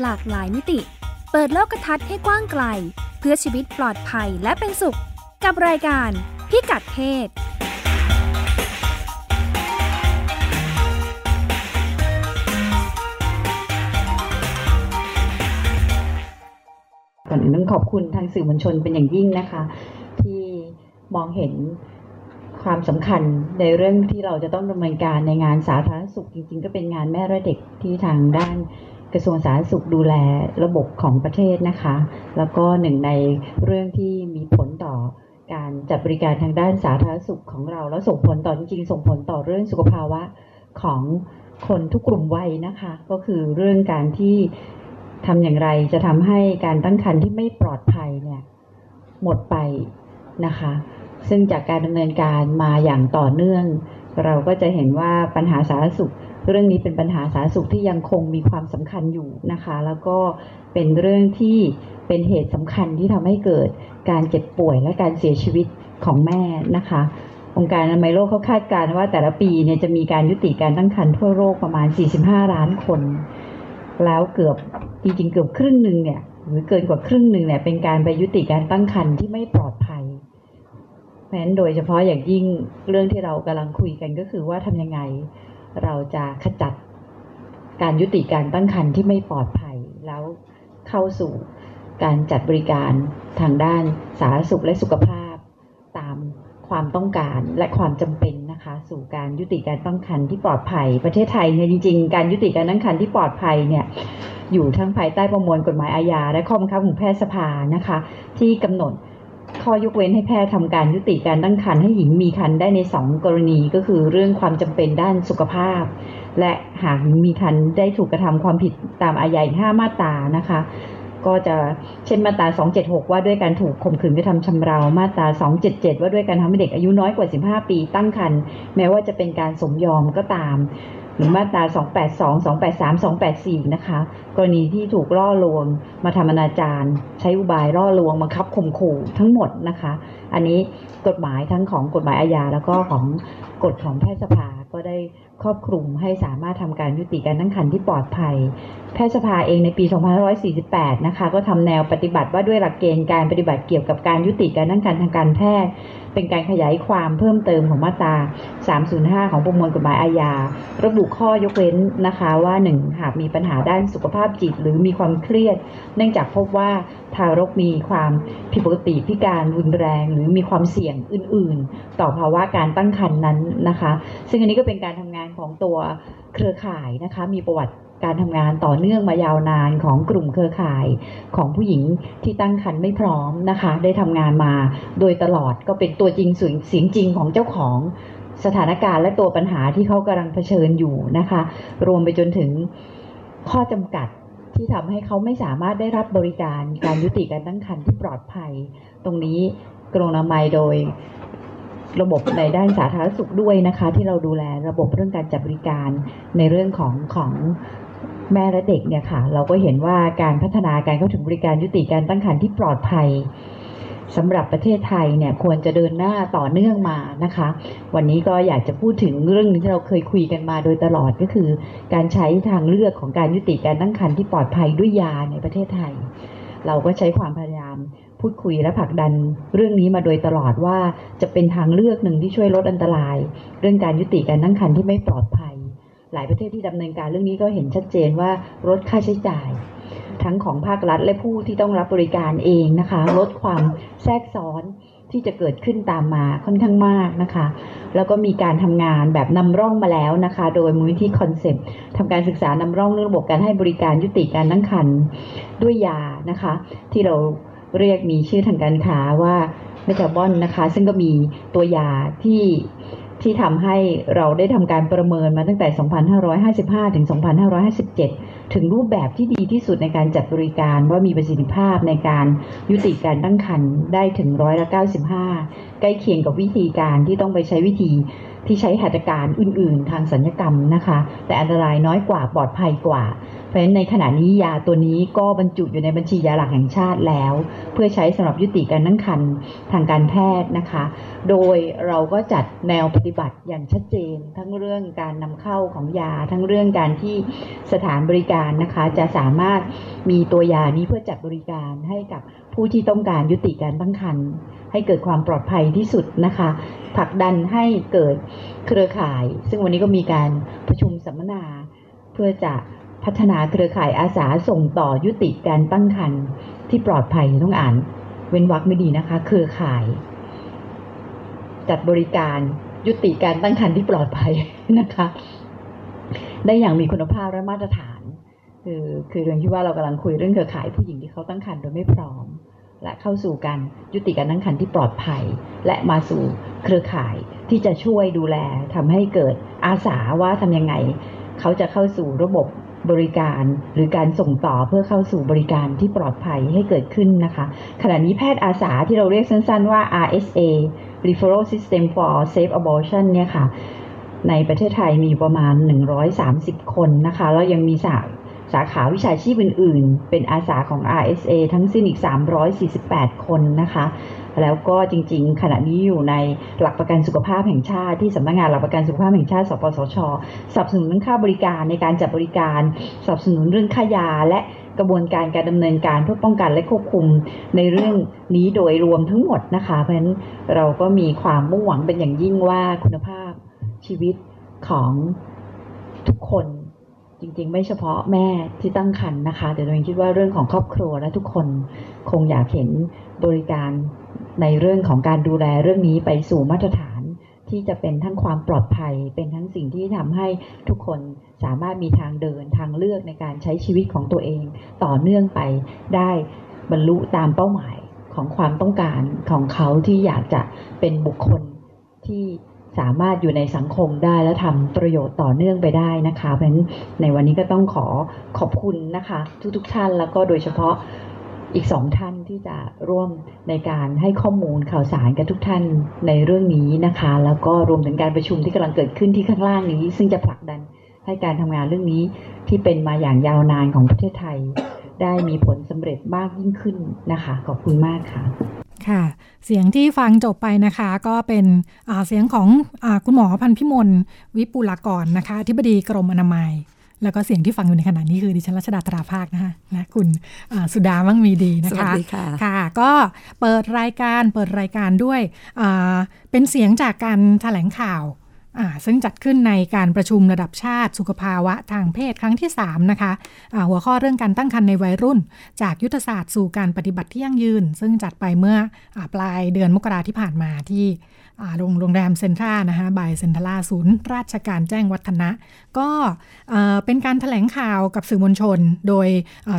หลากหลายมิติ เปิดโลกทัศน์ให้กว้างไกล เพื่อชีวิตปลอดภัยและเป็นสุข กับรายการพิกัดเพศก่อนอื่นต้องขอบคุณทางสื่อมวลชนเป็นอย่างยิ่งนะคะ ที่มองเห็นความสำคัญในเรื่องที่เราจะต้องดำเนินการในงานสาธารณสุขจริง ๆ ก็เป็นงานแม่และเด็กที่ทางด้าน กระทรวงสาธารณสุขดูแลระบบของประเทศนะคะ แล้วก็หนึ่งในเรื่องที่มีผลต่อการจัดบริการทางด้านสาธารณสุขของเรา แล้วส่งผลต่อจริงๆ ส่งผลต่อเรื่องสุขภาวะของคนทุกกลุ่มวัยนะคะ ก็คือเรื่องการที่ทำอย่างไรจะทำให้การตั้งครรภ์ที่ไม่ปลอดภัยเนี่ยหมดไปนะคะ ซึ่งจากการดำเนินการมาอย่างต่อเนื่อง เราก็จะเห็นว่าปัญหาสาธารณสุข เรื่องนี้เป็นปัญหาสาธารณสุขที่ยังคงมีความสำคัญอยู่นะคะ แล้วก็เป็นเรื่องที่เป็นเหตุสำคัญที่ทำให้เกิดการเจ็บป่วยและการเสียชีวิตของแม่นะคะ องค์การอนามัยโลกเขาคาดการณ์ว่าแต่ละปีเนี่ยจะมีการยุติการตั้งครรภ์ทั่วโลกประมาณ 45 ล้านคน แล้วเกือบจริงๆเกือบครึ่งหนึ่งเนี่ยหรือเกินกว่าครึ่งหนึ่งเนี่ยเป็นการไปยุติการตั้งครรภ์ที่ไม่ปลอดภัยเพราะฉะนั้นโดยเฉพาะอย่างยิ่งเรื่องที่เรากำลังคุยกันก็คือว่าทำยังไง เราจะขจัดการยุติการตั้งครรภ์ที่ไม่ปลอดภัยแล้วเข้าสู่การจัดบริการทางด้านสาธารณสุขและสุขภาพ ตามความต้องการและความจำเป็นนะคะ สู่การยุติการตั้งครรภ์ที่ปลอดภัย ประเทศไทยเนี่ยจริงๆ การยุติการตั้งครรภ์ที่ปลอดภัยเนี่ยอยู่ทั้งภายใต้ประมวลกฎหมายอาญาและข้อบังคับของแพทยสภานะคะ ที่กำหนด ข้อยกเว้นให้แพทย์ทำการยุติการตั้งครรภ์ให้หญิงมีครรภ์ได้ใน 2 กรณีก็คือเรื่องความจำเป็นด้านสุขภาพ และหากหญิงมีครรภ์ได้ถูกกระทำความผิดตามอาญาอีก5มาตรานะคะก็จะเช่นมาตรา 276 ว่าด้วยการถูกข่มขืนกระทำชำเรา มาตรา 277 ว่าด้วยการทำให้เด็กอายุน้อยกว่า 15 ปีตั้งครรภ์แม้ว่าจะเป็นการสมยอมก็ตาม หรือมาตรา 282 283 284 นะคะ กรณีที่ถูกล่อลวงมาทำอนาจารใช้อุบายล่อลวงบังคับข่มขู่ทั้งหมดนะคะ อันนี้กฎหมายทั้งของกฎหมายอาญาแล้วก็ของกฎของแพทยสภาก็ได้ครอบคลุมให้สามารถทำการยุติการตั้งครรภ์ที่ปลอดภัย แพทยสภาเองในปี 2548 นะคะ ก็ทำแนวปฏิบัติว่าด้วยหลักเกณฑ์การปฏิบัติเกี่ยวกับการยุติการตั้งครรภ์ทางการแพทย์ เป็นการขยายความเพิ่มเติมของมาตรา 305 ของประมวลกฎหมายอาญา ระบุข้อยกเว้นนะคะว่า 1. หากมีปัญหาด้านสุขภาพจิต หรือมีความเครียด เนื่องจากพบว่าทารกมีความผิดปกติพิการรุนแรง หรือมีความเสี่ยงอื่น ๆ ต่อภาวะการตั้งครรภ์นั้นนะคะ ซึ่งอันนี้ก็เป็นการทำงานของตัวเครือข่ายนะคะมีประวัติ การทำงานต่อเนื่องมายาวนานของกลุ่มเครือข่ายของผู้หญิงที่ตั้งครรภ์ไม่พร้อมนะคะ ได้ทำงานมาโดยตลอดก็เป็นตัวจริงเสียงจริงของเจ้าของสถานการณ์และตัวปัญหาที่เขากำลังเผชิญอยู่นะคะ รวมไปจนถึงข้อจำกัดที่ทำให้เขาไม่สามารถได้รับบริการการยุติการตั้งครรภ์ที่ปลอดภัย ตรงนี้กรมอนามัยโดยระบบในด้านสาธารณสุขด้วยนะคะ ที่เราดูแลระบบเรื่องการจัดบริการในเรื่องของของ แม่และเด็กเนี่ยค่ะ เราก็เห็นว่าการพัฒนาการเข้าถึงบริการยุติการตั้งครรภ์ที่ปลอดภัยสำหรับประเทศไทยเนี่ยควรจะเดินหน้าต่อเนื่องมานะคะ วันนี้ก็อยากจะพูดถึงเรื่องที่เราเคยคุยกันมาโดยตลอดก็คือ การใช้ทางเลือกของการยุติการตั้งครรภ์ที่ปลอดภัยด้วยยาในประเทศไทย เราก็ใช้ความพยายามพูดคุยและผลักดันเรื่องนี้มาโดยตลอดว่าจะเป็นทางเลือกหนึ่งที่ช่วยลดอันตราย เรื่องการยุติการตั้งครรภ์ที่ไม่ปลอดภัย หลายประเทศที่ดำเนินการเรื่องนี้ก็เห็นชัดเจนว่าลดค่าใช้จ่าย ทั้งของภาครัฐและผู้ที่ต้องรับบริการเองนะคะ ลดความแทรกซ้อนที่จะเกิดขึ้นตามมาค่อนข้างมากนะคะ แล้วก็มีการทำงานแบบนำร่องมาแล้วนะคะ โดยมูลนิธิคอนเซปต์ทำการศึกษานำร่องเรื่องระบบการให้บริการยุติการตั้งครรภ์ด้วยยานะคะ ที่เราเรียกมีชื่อทางการค้าว่าเมทาบอนนะคะ ซึ่งก็มีตัวยาที่ ที่ทำให้เราได้ทำการประเมินมาตั้งแต่ 2555 ถึง 2557 ถึงรูปแบบที่ดีที่สุดในการจัดบริการว่ามีประสิทธิภาพในการยุติการตั้งครรภ์ได้ถึงร้อยละ95 ใกล้เคียงกับวิธีการที่ต้องไปใช้วิธี ที่ใช้หัตถการอื่น ๆ ทางสัญญกรรมนะคะ แต่อันตรายน้อยกว่าปลอดภัยกว่า เพราะฉะนั้นในขณะนี้ยาตัวนี้ก็บรรจุอยู่ในบัญชียาหลักแห่งชาติแล้ว เพื่อใช้สำหรับยุติการตั้งครรภ์ทางการแพทย์นะคะ โดยเราก็จัดแนวปฏิฏิบัติอย่างชัดเจน ทั้งเรื่องการนำเข้าของยา ทั้งเรื่องการที่สถานบริการนะคะ จะสามารถมีตัวยานี้เพื่อจัดบริการให้กับ ผู้ที่ต้องการยุติการตั้งครรภ์ให้เกิดความปลอดภัยที่สุดนะคะผลักดันให้เกิดเครือข่าย ซึ่งวันนี้ก็มีการประชุมสัมมนา เพื่อจะพัฒนาเครือข่ายอาสาส่งต่อยุติการตั้งครรภ์ที่ปลอดภัยต้องอ่าน เว้นวรรคไม่ดีนะคะ เครือข่าย จัดบริการยุติการตั้งครรภ์ที่ปลอดภัยนะคะ ได้อย่างมีคุณภาพและมาตรฐาน คือคือเรื่องที่ว่าเรากำลังคุยเรื่องเครือข่ายผู้หญิงที่เขาตั้งครรภ์โดยไม่พร้อม และเข้าสู่การยุติการตั้งครรภ์ที่ปลอดภัย และมาสู่เครือข่ายที่จะช่วยดูแลทำให้เกิดอาสาว่าทำยังไง เขาจะเข้าสู่ระบบบริการหรือการส่งต่อเพื่อเข้าสู่บริการที่ปลอดภัยให้เกิดขึ้นนะคะ ขณะนี้แพทย์อาสาที่เราเรียกสั้นๆว่า RSA Referral System for Safe Abortion เนี่ยค่ะ ในประเทศไทยมีประมาณ 130 คนนะคะ แล้วยังมีสา สาขาวิชาชีพอื่น ๆ เป็นอาสาของ RSA ทั้งสิ้นอีก 348 คนนะคะ แล้วก็จริง ๆ ขณะนี้อยู่ในหลักประกันสุขภาพแห่งชาติที่สำนักงานหลักประกันสุขภาพแห่งชาติ สปสช สนับสนุนเรื่องค่าบริการในการจัดบริการ สนับสนุนเรื่องค่ายาและกระบวนการการดำเนินการเพื่อป้องกันและควบคุมในเรื่องนี้โดยรวมทั้งหมดนะคะ เพราะฉะนั้นเราก็มีความมุ่งหวังเป็นอย่างยิ่งว่าคุณภาพชีวิตของทุกคน จริงๆ ไม่เฉพาะแม่ที่ตั้งครรภ์นะคะ แต่เราคิดว่าเรื่องของครอบครัวและทุกคนคงอยากเห็นบริการในเรื่องของการดูแลเรื่องนี้ไปสู่มาตรฐานที่จะเป็นทั้งความปลอดภัย เป็นทั้งสิ่งที่ทำให้ทุกคนสามารถมีทางเดินทางเลือกในการใช้ชีวิตของตัวเอง ต่อเนื่องไปได้บรรลุตามเป้าหมายของความต้องการของเขาที่อยากจะเป็นบุคคลที่ สามารถอยู่ในสังคมได้และทำประโยชน์ต่อเนื่องไปได้นะคะ เพราะฉะนั้นในวันนี้ก็ต้องขอขอบคุณนะคะ ทุกๆทท่านแล้วก็โดยเฉพาะอีกสองท่านที่จะร่วมในการให้ข้อมูลข่าวสารกับทุกท่านในเรื่องนี้นะคะ แล้วก็รวมถึงการประชุมที่กำลังเกิดขึ้นที่ข้างล่างนี้ ซึ่งจะผลักดันให้การทำงานเรื่องนี้ที่เป็นมาอย่างยาวนานของประเทศไทย ได้มีผลสำเร็จมากยิ่งขึ้นนะคะ ขอบคุณมากค่ะค่ะ เสียงที่ฟังจบไปนะคะก็เป็นเสียงของอคุณหมอพันพิมลวิปุลากรนะคะที่บดีกรมอนามัย แล้วก็เสียงที่ฟังอยู่ในขณะนี้คือดิฉันรัชดาตราภาคนะคะนะคุณสุดามั่งมีดีนะคะสวัสดีค่ะค่ะ ก็เปิดรายการเปิดรายการด้วยเป็นเสียงจากการแถลงข่าว ซึ่งจัดขึ้นในการประชุมระดับชาติสุขภาวะทางเพศครั้งที่ 3 นะคะะหัวข้อเรื่องการตั้งครรภ์ในวัยรุ่น จากยุทธศาสตร์สู่การปฏิบัติที่ยั่งยืน ซึ่งจัดไปเมื่ออปลายเดือนมกราที่ผ่านมาที่ โรงแรมเซ็นทรานะคะบายเซ็นทราศูนย์ราชการแจ้งวัฒนะ ก็เป็นการถแถลงข่าวกับสื่อมวลชน โดย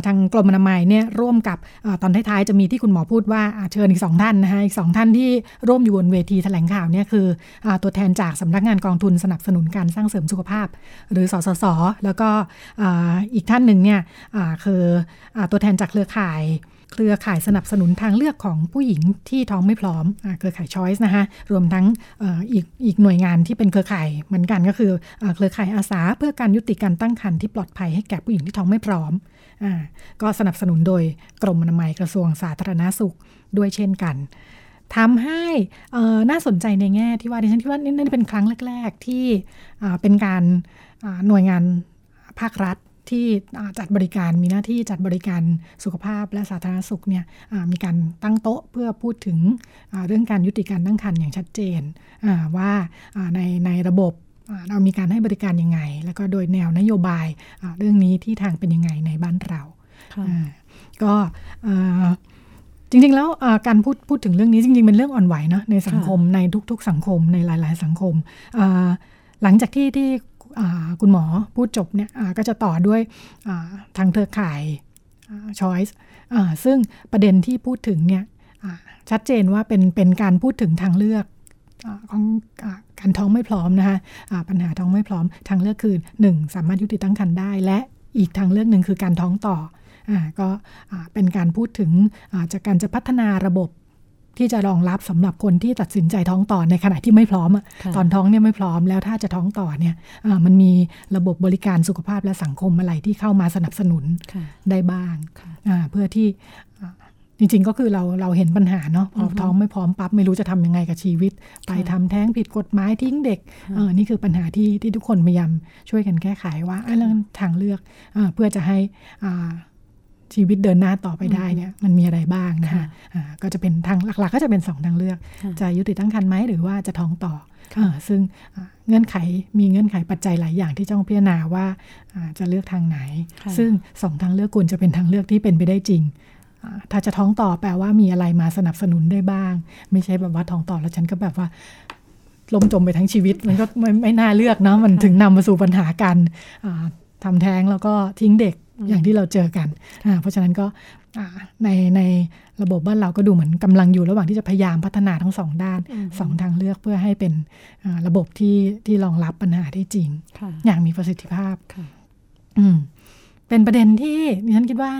ทางกรมอนามัยเนี่ยร่วมกับตอนท้ายๆ จะมีที่คุณหมอพูดว่าเชิญอีกสองท่านนะคะอีกสองท่านที่ร่วมอยู่บนเวทีถแถลงข่าวเนี่ยคืออตัวแทนจากสำนักงานกองทุนสนับสนุนการสร้างเสริมสุขภาพ หรือสสสแล้วก็อีกท่านหนึ่งเนี่ยคืออตัวแทนจากเครือข่าย เครือข่ายสนับสนุนทางเลือกของผู้หญิงที่ท้องไม่พร้อมอเครือข่าย Choice นะคะรวมทั้งออีกอีกหน่วยงานที่เป็นเครือข่ายเหมือนกันก็คืออเครือข่ายอาสา เพื่อการยุติการตั้งครรภ์ที่ปลอดภัยให้แก่ผู้หญิงที่ท้องไม่พร้อมอก็สนับสนุนโดยกรมอนามัยกระทรวงสาธารณาสุขด้วยเช่นกันทำให้น่าสนใจในแง่ที่ว่าดิฉันคิดว่านี่เป็นครั้งแรก ๆ ที่เป็นการหน่วยงานภาครัฐ ที่จัดบริการมีหน้าที่จัดบริการสุขภาพและสาธารณสุขเนี่ยมีการตั้งโต๊ะเพื่อพูดถึงเรื่องการยุติการตั้งครรภ์อย่างชัดเจนว่าในในระบบเรามีการให้บริการยังไง แล้วก็โดยแนวนโยบายเรื่องนี้ที่ทางเป็นยังไงในบ้านเราก็จริงๆ แล้วการพูดพูดถึงเรื่องนี้จริงๆเป็นเรื่องอ่อนไหวเนาะในสังคมในทุก ๆ สังคมในหลาย ๆ สังคมหลังจากที่ที่ คุณหมอพูดจบเนี่ยก็จะต่อด้วยทางเครือข่าย Choice ซึ่งประเด็นที่พูดถึงเนี่ยชัดเจนว่าเป็นเป็นการพูดถึงทางเลือกของการท้องไม่พร้อมนะคะปัญหาท้องไม่พร้อมทางเลือกคือ 1 สามารถยุติตั้งครรภ์ได้ และอีกทางเลือกหนึ่งคือการท้องต่ออก็เป็นการพูดถึงจากการจะพัฒนาระบบ ที่จะรองรับสำหรับคนที่ตัดสินใจท้องต่อในขณะที่ไม่พร้อมตอนท้องเนี่ยไม่พร้อมแล้วถ้าจะท้องต่อเนี่ยมันมีระบบบริการสุขภาพและสังคมอะไรที่เข้ามาสนับสนุนได้บ้างเพื่อที่จริงๆ ก็คือเราเราเห็นปัญหาเนาะพอท้องไม่พร้อมปั๊บไม่รู้จะทำยังไงกับชีวิต ไปทำแท้งผิดกฎหมายทิ้งเด็กเออนี่คือปัญหาที่ที่ทุกคนพยายามช่วยกันแก้ไขว่าเรื่องทางเลือกเอเพื่อจะให้อ่า ชีวิตเดินหน้าต่อไปได้เนี่ยมันมีอะไรบ้างนะคะก็จะเป็นทางหลักๆ ก็จะเป็นสองทางเลือก จะยุติตั้งครรภ์ไหมหรือว่าจะท้องต่อซึ่งเงื่อนไขมีเงื่อนไขปัจจัยหลายอย่างที่ต้องพิจารณาว่าจะเลือกทางไหน ซึ่งสองทางเลือกควรจะเป็นทางเลือกที่เป็นไปได้จริงถ้าจะท้องต่อแปลว่ามีอะไรมาสนับสนุนได้บ้าง ไม่ใช่แบบว่าท้องต่อแล้วฉันก็แบบว่าล้มจมไปทั้งชีวิต มันก็ไม่ไม่น่าเลือกเนาะมันถึงนำมาสู่ปัญหาการทำแท้งแล้วก็ทิ้งเด็ก อย่างที่เราเจอกันเพราะฉะนั้นก็ในในระบบบ้านเราก็ดูเหมือนกำลังอยู่ระหว่างที่จะพยายามพัฒนาทั้งสองด้านสองทางเลือกเพื่อให้เป็นระบบที่ที่รองรับปัญหาได้จริง อย่างมีประสิทธิภาพอืมเป็นประเด็นที่ดิฉันคิดว่า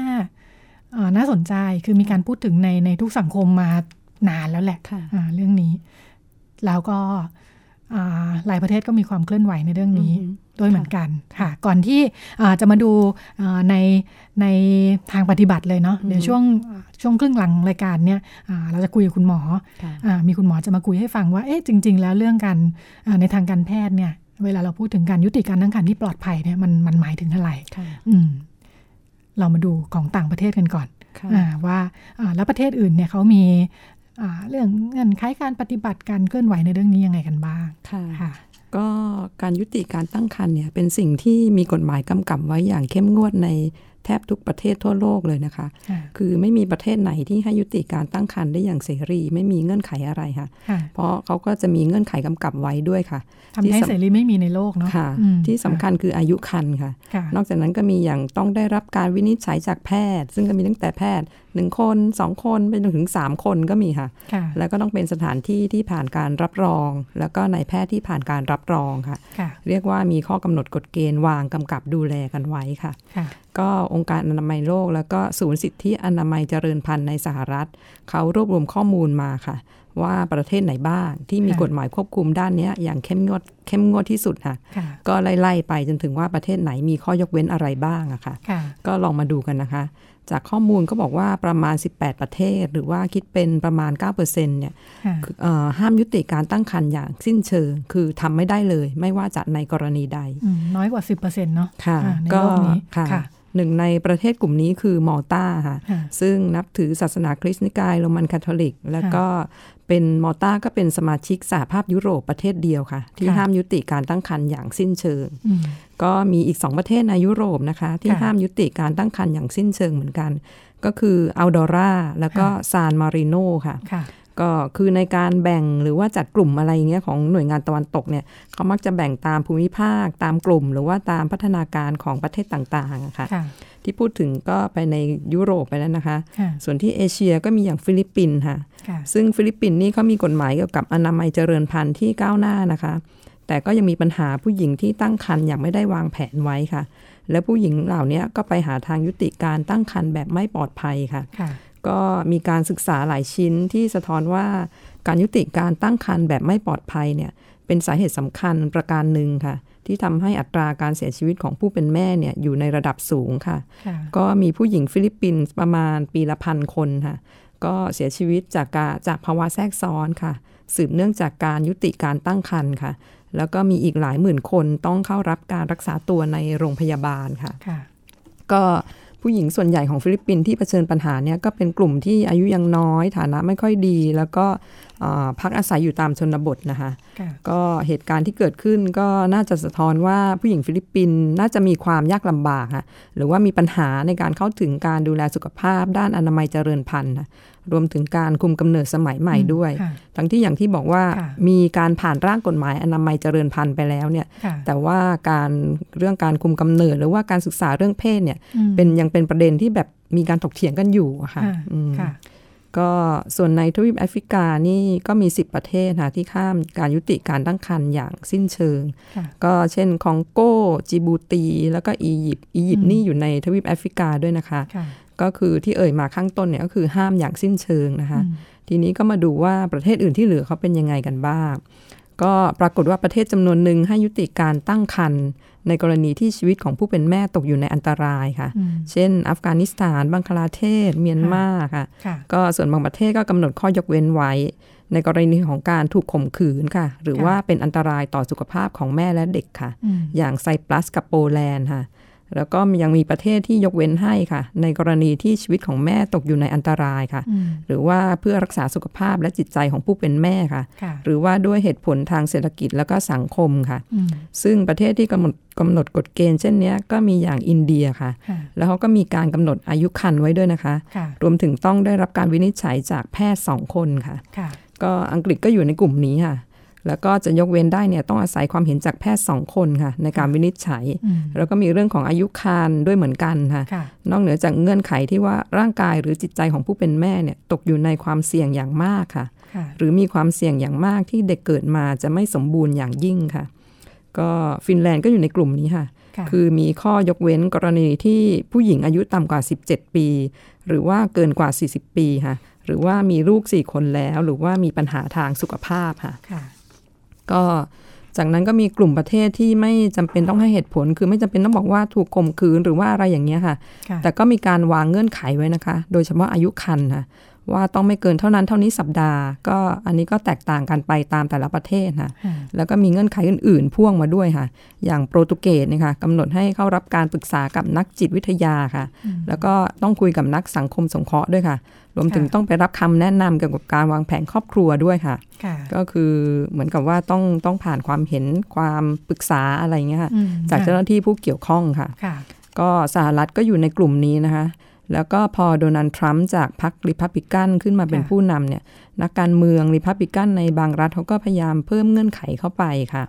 น่าสนใจคือมีการพูดถึงในในทุกสังคมมานานแล้วแหละเรื่องนี้ แล้วก็ หลายประเทศก็มีความเคลื่อนไหวในเรื่องนี้ด้วยเหมือนกันค่ะ ก่อนที่จะมาดูในในทางปฏิบัติเลยเนาะเดี๋ยวช่วงช่วงครึ่งหลังรายการเนี่ยเราจะคุยกับคุณหมอมีคุณหมอจะมาคุยให้ฟังว่าเอ๊ะจริง ๆ แล้วเรื่องการในทางการแพทย์เนี่ย เวลาเราพูดถึงการยุติการตั้งครรภ์ที่ปลอดภัยเนี่ยมันมันหมายถึงอะไรเรามาดูของต่างประเทศกันก่อนว่าแล้วประเทศอื่นเนี่ยเขามี เรื่องเงื่อนไขการปฏิบัติการเคลื่อนไหวในเรื่องนี้ยังไงกันบ้างค่ะก็การยุติการตั้งครรภ์เนี่ยเป็นสิ่งที่มีกฎหมายกำกับไว้อย่างเข้มงวดใน แทบทุกประเทศทั่วโลกเลยนะคะ คือไม่มีประเทศไหนที่ให้ยุติการตั้งครรภ์ได้อย่างเสรี ไม่มีเงื่อนไขอะไรค่ะ เพราะเขาก็จะมีเงื่อนไขกำกับไว้ด้วยค่ะทำให้เสรีไม่มีในโลกเนาะค่ะที่สำคัญคืออายุคันค่ะ นอกจากนั้นก็มีอย่างต้องได้รับการวินิจฉัยจากแพทย์ ซึ่งก็มีตั้งแต่แพทย์หนึ่งคนสองคนไปจนถึงสามคนก็มีค่ะ แล้วก็ต้องเป็นสถานที่ที่ผ่านการรับรอง แล้วก็ในแพทย์ที่ผ่านการรับรองค่ะ เรียกว่ามีข้อกำหนดกฎเกณฑ์วางกำกับดูแลกันไว้ค่ะ ก็องค์การอนามัยโลก แล้วก็ศูนย์สิทธิอนามัยเจริญพันธุ์ในสหรัฐ เขารวบรวมข้อมูลมาค่ะ ว่าประเทศไหนบ้างที่มีกฎหมายควบคุมด้านนี้อย่างเข้มงวดเข้มงวดที่สุดค่ะ ก็ไล่ๆไปจนถึงว่าประเทศไหนมีข้อยกเว้นอะไรบ้างอะค่ะ ก็ลองมาดูกันนะคะ จากข้อมูลก็บอกว่าประมาณ 18 ประเทศ หรือว่าคิดเป็นประมาณ 9%เนี่ยห้ามยุติการตั้งครรภ์อย่างสิ้นเชิง คือทำไม่ได้เลย ไม่ว่าจะในกรณีใด น้อยกว่า 10%เนาะค่ะ ก็ค่ะ หนึ่งในประเทศกลุ่มนี้คือมอลตาค่ะ ซึ่งนับถือศาสนาคริสต์นิกายโรมันคาทอลิก แล้วก็เป็นมอลตาก็เป็นสมาชิกสหภาพยุโรปประเทศเดียวค่ะ ที่ห้ามยุติการตั้งครรภ์อย่างสิ้นเชิง ก็มีอีกสองประเทศในยุโรปนะคะ ที่ห้ามยุติการตั้งครรภ์อย่างสิ้นเชิงเหมือนกัน ก็คืออันดอร์ราแล้วก็ซานมาริโนค่ะ ก็คือในการแบ่งหรือว่าจัดกลุ่มอะไรเงี้ยของหน่วยงานตะวันตกเนี่ยเขามักจะแบ่งตามภูมิภาคตามกลุ่ม หรือว่าตามพัฒนาการของประเทศต่างๆค่ะที่พูดถึงก็ไปในยุโรปไปแล้วนะคะ ส่วนที่เอเชียก็มีอย่างฟิลิปปินส์ค่ะ ซึ่งฟิลิปปินส์นี่เขามีกฎหมายเกี่ยวกับอนามัยเจริญพันธุ์ที่ก้าวหน้านะคะ แต่ก็ยังมีปัญหาผู้หญิงที่ตั้งครรภ์อย่างไม่ได้วางแผนไว้ค่ะ และผู้หญิงเหล่านี้ก็ไปหาทางยุติการตั้งครรภ์แบบไม่ปลอดภัยค่ะ ก็มีการศึกษาหลายชิ้นที่สะท้อนว่าการยุติการตั้งครรภ์แบบไม่ปลอดภัยเนี่ยเป็นสาเหตุสำคัญประการหนึ่งค่ะที่ทำให้อัตราการเสียชีวิตของผู้เป็นแม่เนี่ยอยู่ในระดับสูงค่ะ ก็มีผู้หญิงฟิลิปปินส์ประมาณปีละพันคนค่ะ ก็เสียชีวิตจากการจากภาวะแทรกซ้อนค่ะ สืบเนื่องจากการยุติการตั้งครรภ์ค่ะ แล้วก็มีอีกหลายหมื่นคนต้องเข้ารับการรักษาตัวในโรงพยาบาลค่ะ ก็ ผู้หญิงส่วนใหญ่ของฟิลิปปินส์ที่เผชิญปัญหาเนี่ยก็เป็นกลุ่มที่อายุยังน้อย ฐานะไม่ค่อยดี แล้วก็พักอาศัยอยู่ตามชนบทนะคะ ก็เหตุการณ์ที่เกิดขึ้นก็น่าจะสะท้อนว่าผู้หญิงฟิลิปปินส์น่าจะมีความยากลำบากค่ะหรือว่ามีปัญหาในการเข้าถึงการดูแลสุขภาพด้านอนามัยเจริญพันธุ์ รวมถึงการคุมกำเนิดสมัยใหม่ด้วย ทั้งที่อย่างที่บอกว่ามีการผ่านร่างกฎหมายอนามัยเจริญพันธุ์ไปแล้วเนี่ย แต่ว่าการเรื่องการคุมกำเนิด หรือว่าการศึกษาเรื่องเพศเนี่ย เป็นยังเป็นประเด็นที่แบบมีการถกเถียงกันอยู่ค่ะก็ส่วนในทวีปแอฟริกานี่ก็มี 10 ประเทศนะที่ข้ามการยุติการตั้งครรภ์อย่างสิ้นเชิง ก็เช่นคองโกจิบูตี แล้วก็อียิปต์อียิปต์นี่อยู่ในทวีปแอฟริกาด้วยนะคะ ก็คือที่เอ่ยมาข้างต้นเนี่ยก็คือห้ามอย่างสิ้นเชิงนะคะ ทีนี้ก็มาดูว่าประเทศอื่นที่เหลือเขาเป็นยังไงกันบ้าง ก็ปรากฏว่าประเทศจำนวนหนึ่งให้ยุติการตั้งครรภ์ในกรณีที่ชีวิตของผู้เป็นแม่ตกอยู่ในอันตรายค่ะ เช่น อัฟกานิสถาน บังคลาเทศ เมียนมาค่ะ ก็ส่วนบางประเทศก็กำหนดข้อยกเว้นไว้ ในกรณีของการถูกข่มขืนค่ะ หรือว่าเป็นอันตรายต่อสุขภาพของแม่และเด็กค่ะ อย่างไซปรัสกับโปแลนด์ค่ะ แล้วก็ยังมีประเทศที่ยกเว้นให้ค่ะ ในกรณีที่ชีวิตของแม่ตกอยู่ในอันตรายค่ะ หรือว่าเพื่อรักษาสุขภาพและจิตใจของผู้เป็นแม่ค่ะ หรือว่าด้วยเหตุผลทางเศรษฐกิจแล้วก็สังคมค่ะ ซึ่งประเทศที่กำหนดกำหนดกฎเกณฑ์เช่นนี้ก็มีอย่างอินเดียค่ะ แล้วเขาก็มีการกำหนดอายุคันไว้ด้วยนะคะ รวมถึงต้องได้รับการวินิจฉัยจากแพทย์สองคนค่ะ ก็อังกฤษก็อยู่ในกลุ่มนี้ค่ะ แล้วก็จะยกเว้นได้เนี่ยต้องอาศัยความเห็นจากแพทย์สองคนค่ะในการวินิจฉัย แล้วก็มีเรื่องของอายุครรภ์ด้วยเหมือนกันค่ะ นอกเหนือจากเงื่อนไขที่ว่าร่างกายหรือจิตใจของผู้เป็นแม่เนี่ยตกอยู่ในความเสี่ยงอย่างมากค่ะ หรือมีความเสี่ยงอย่างมากที่เด็กเกิดมาจะไม่สมบูรณ์อย่างยิ่งค่ะ ก็ฟินแลนด์ก็อยู่ในกลุ่มนี้ค่ะคือมีข้อยกเว้นกรณีที่ผู้หญิงอายุต่ำกว่า 17 ปี หรือว่าเกินกว่า 40 ปีค่ะ หรือว่ามีลูก 4 คนแล้ว หรือว่ามีปัญหาทางสุขภาพค่ะ ก็จากนั้นก็มีกลุ่มประเทศที่ไม่จำเป็นต้องให้เหตุผล คือไม่จำเป็นต้องบอกว่าถูกข่มขืนหรือว่าอะไรอย่างเงี้ยค่ะ แต่ก็มีการวางเงื่อนไขไว้นะคะ โดยเฉพาะอายุคันค่ะ ว่าต้องไม่เกินเท่านั้นเท่านี้สัปดาห์ ก็อันนี้ก็แตกต่างกันไปตามแต่ละประเทศค่ะแล้วก็มีเงื่อนไขอื่น ๆ พ่วงมาด้วยค่ะ อย่างโปรตุเกสนะคะกำหนดให้เข้ารับการปรึกษากับนักจิตวิทยาค่ะ แล้วก็ต้องคุยกับนักสังคมสงเคราะห์ด้วยค่ะ รวมถึงต้องไปรับคำแนะนำเกี่ยวกับการวางแผนครอบครัวด้วยค่ะ ก็คือเหมือนกับว่าต้องต้องผ่านความเห็นความปรึกษาอะไรเงี้ยค่ะจากเจ้าหน้าที่ผู้เกี่ยวข้องค่ะ ก็สหรัฐก็อยู่ในกลุ่มนี้นะคะ แล้วก็พอโดนัลด์ทรัมป์จากพรรคริพับลิกันขึ้นมาเป็นผู้นำเนี่ยนักการเมืองริพับลิกันในบางรัฐเขาก็พยายามเพิ่มเงื่อนไขเข้าไปค่ะ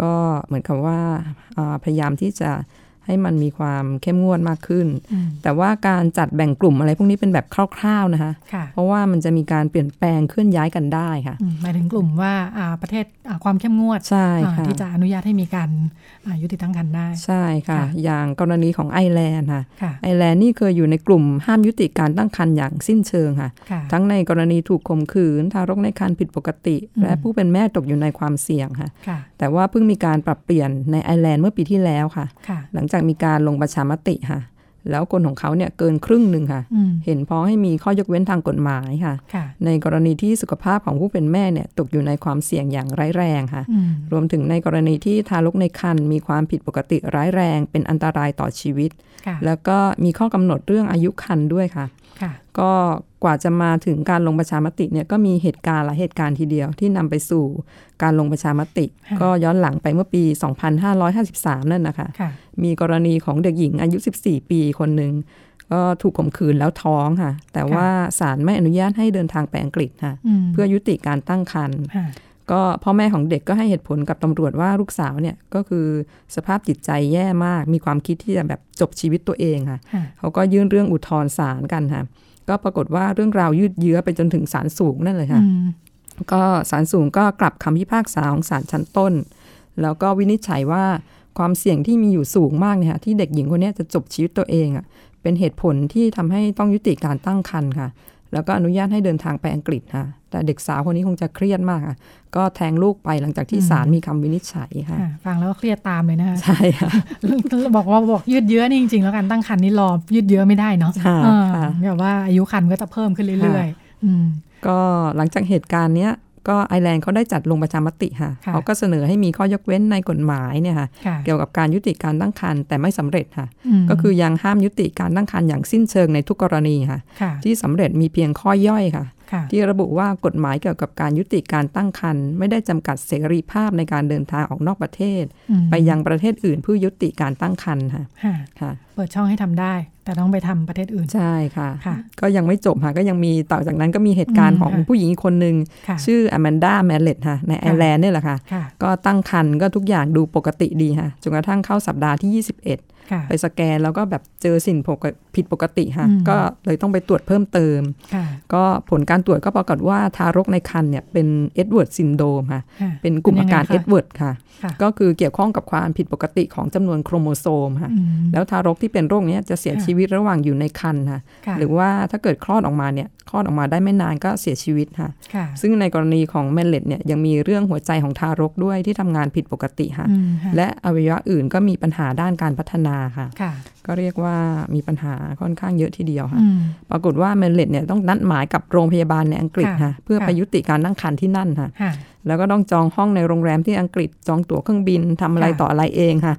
ก็เหมือนกับว่าพยายามที่จะ ให้มันมีความเข้มงวดมากขึ้น แต่ว่าการจัดแบ่งกลุ่มอะไรพวกนี้เป็นแบบคร่าวๆนะคะเพราะว่ามันจะมีการเปลี่ยนแปลงเคลื่อนย้ายกันได้ค่ะหมายถึงกลุ่มว่าประเทศความเข้มงวดใช่ค่ะที่จะอนุญาตให้มีการยุติตั้งครรภ์ได้ ใช่ค่ะอย่างกรณีของไอร์แลนด์ค่ะไอร์แลนด์นี่เคยอยู่ในกลุ่มห้ามยุติการตั้งครรภ์อย่างสิ้นเชิงค่ะทั้งในกรณีถูกข่มขืน ทารกในครรภ์ผิดปกติ และผู้เป็นแม่ตกอยู่ในความเสี่ยงค่ะแต่ว่าเพิ่งมีการปรับเปลี่ยนในไอร์แลนด์เมื่อปีที่แล้วค่ะหลังจากมีการลงประชามติค่ะ แล้วคนของเขาเนี่ยเกินครึ่งหนึ่งค่ะ เห็นพ้องให้มีข้อยกเว้นทางกฎหมายค่ะในกรณีที่สุขภาพของผู้เป็นแม่เนี่ยตกอยู่ในความเสี่ยงอย่างร้ายแรงค่ะ รวมถึงในกรณีที่ทารกในครรภ์มีความผิดปกติร้ายแรง เป็นอันตรายต่อชีวิต แล้วก็มีข้อกำหนดเรื่องอายุครรภ์ด้วยค่ะ ก็กว่าจะมาถึงการลงประชามติเนี่ยก็มีเหตุการณ์หลายเหตุการณ์ทีเดียวที่นำไปสู่การลงประชามติ ก็ย้อนหลังไปเมื่อปี 2553 นั่นนะคะคะมีกรณีของเด็กหญิงอายุ 14 ปีคนหนึ่งก็ถูกข่มขืนแล้วท้องค่ะ แต่ว่าศาลไม่อนุญาตให้เดินทางไปอังกฤษค่ะ เพื่อยุติการตั้งครรภ์ ก็พ่อแม่ของเด็กก็ให้เหตุผลกับตำรวจว่าลูกสาวเนี่ยก็คือสภาพจิตใจแย่มาก มีความคิดที่จะแบบจบชีวิตตัวเองค่ะ เขาก็ยื่นเรื่องอุทธรณ์ศาลกันค่ะ ก็ปรากฏว่าเรื่องราวยืดเยื้อไปจนถึงศาลสูงนั่นเลยค่ะ ก็ศาลสูงก็กลับคำพิพากษาของศาลชั้นต้น แล้วก็วินิจฉัยว่าความเสี่ยงที่มีอยู่สูงมากเนี่ยค่ะที่เด็กหญิงคนนี้จะจบชีวิตตัวเองอะเป็นเหตุผลที่ทำให้ต้องยุติการตั้งครรภ์ค่ะ แล้วก็อนุญาตให้เดินทางไปอังกฤษค่ะ แต่เด็กสาวคนนี้คงจะเครียดมากค่ะก็แทงลูกไปหลังจากที่ศาลมีคำวินิจฉัยค่ะ ฟังแล้วก็เครียดตามเลยนะคะ ใช่ค่ะ บอกว่าบอกยืดเยื้อนี่จริงๆ แล้วกันตั้งคันนี้รอยืดเยื้อไม่ได้เนาะแบบว่าอายุคันก็จะเพิ่มขึ้นเรื่อยๆก็หลังจากเหตุการณ์เนี้ย ก็ไอร์แลนด์เขาได้จัดลงประชามติค่ะ เขาก็เสนอให้มีข้อยกเว้นในกฎหมายเนี่ยค่ะ เกี่ยวกับการยุติการตั้งครรภ์แต่ไม่สำเร็จค่ะ ก็คือยังห้ามยุติการตั้งครรภ์อย่างสิ้นเชิงในทุกกรณีค่ะ ที่สำเร็จมีเพียงข้อย่อยค่ะ ที่ระบุว่ากฎหมายเกี่ยวกับการยุติการตั้งครรภ์ไม่ได้จำกัดเสรีภาพในการเดินทางออกนอกประเทศ ไปยังประเทศอื่นเพื่อยุติการตั้งครรภ์ค่ะ เปิดช่องให้ทำได้ แต่ต้องไปทำประเทศอื่น ใช่ค่ะคะก็ยังไม่จบค่ะ ก็ยังมีต่อจากนั้นก็มีเหตุการณ์ของผู้หญิงอีกคนหนึ่งชื่ออแมนดา เมลเลตค่ะ ในไอร์แลนด์นี่แหละค่ะ ก็ตั้งครรภ์ก็ทุกอย่างดูปกติดีค่ะ จนกระทั่งเข้าสัปดาห์ที่ 21ไปสแกนแล้วก็แบบเจอสิ่งผิดปกติค่ะ ก็เลยต้องไปตรวจเพิ่มเติม ก็ผลการตรวจก็ปรากฏว่าทารกในครรภ์เนี่ยเป็น Edwards syndrome ค่ะ เป็นกลุ่มอาการเอ็ดเวิร์ดค่ะ ก็คือเกี่ยวข้องกับความผิดปกติของจำนวนโครโมโซมค่ะ แล้วทารกที่เป็นโรคนี้จะเสียชีวิตระหว่างอยู่ในครรภ์ค่ะ หรือว่าถ้าเกิดคลอดออกมาเนี่ยคลอดออกมาได้ไม่นานก็เสียชีวิตค่ะ ซึ่งในกรณีของเมลเลตเนี่ยยังมีเรื่องหัวใจของทารกด้วยที่ทำงานผิดปกติค่ะ และอวัยวะอื่นก็มีปัญหาด้านการพัฒนาค่ะ ก็เรียกว่ามีปัญหาค่อนข้างเยอะทีเดียวค่ะ ปรากฏว่าเมลเลตเนี่ยต้องนัดหมายกับโรงพยาบาลในอังกฤษค่ะ เพื่อไปยุติการตั้งครรภ์ที่นั่นค่ะ แล้วก็ต้องจองห้องในโรงแรมที่อังกฤษจองตั๋วเครื่องบินทำอะไรต่ออะไรเองค่ะ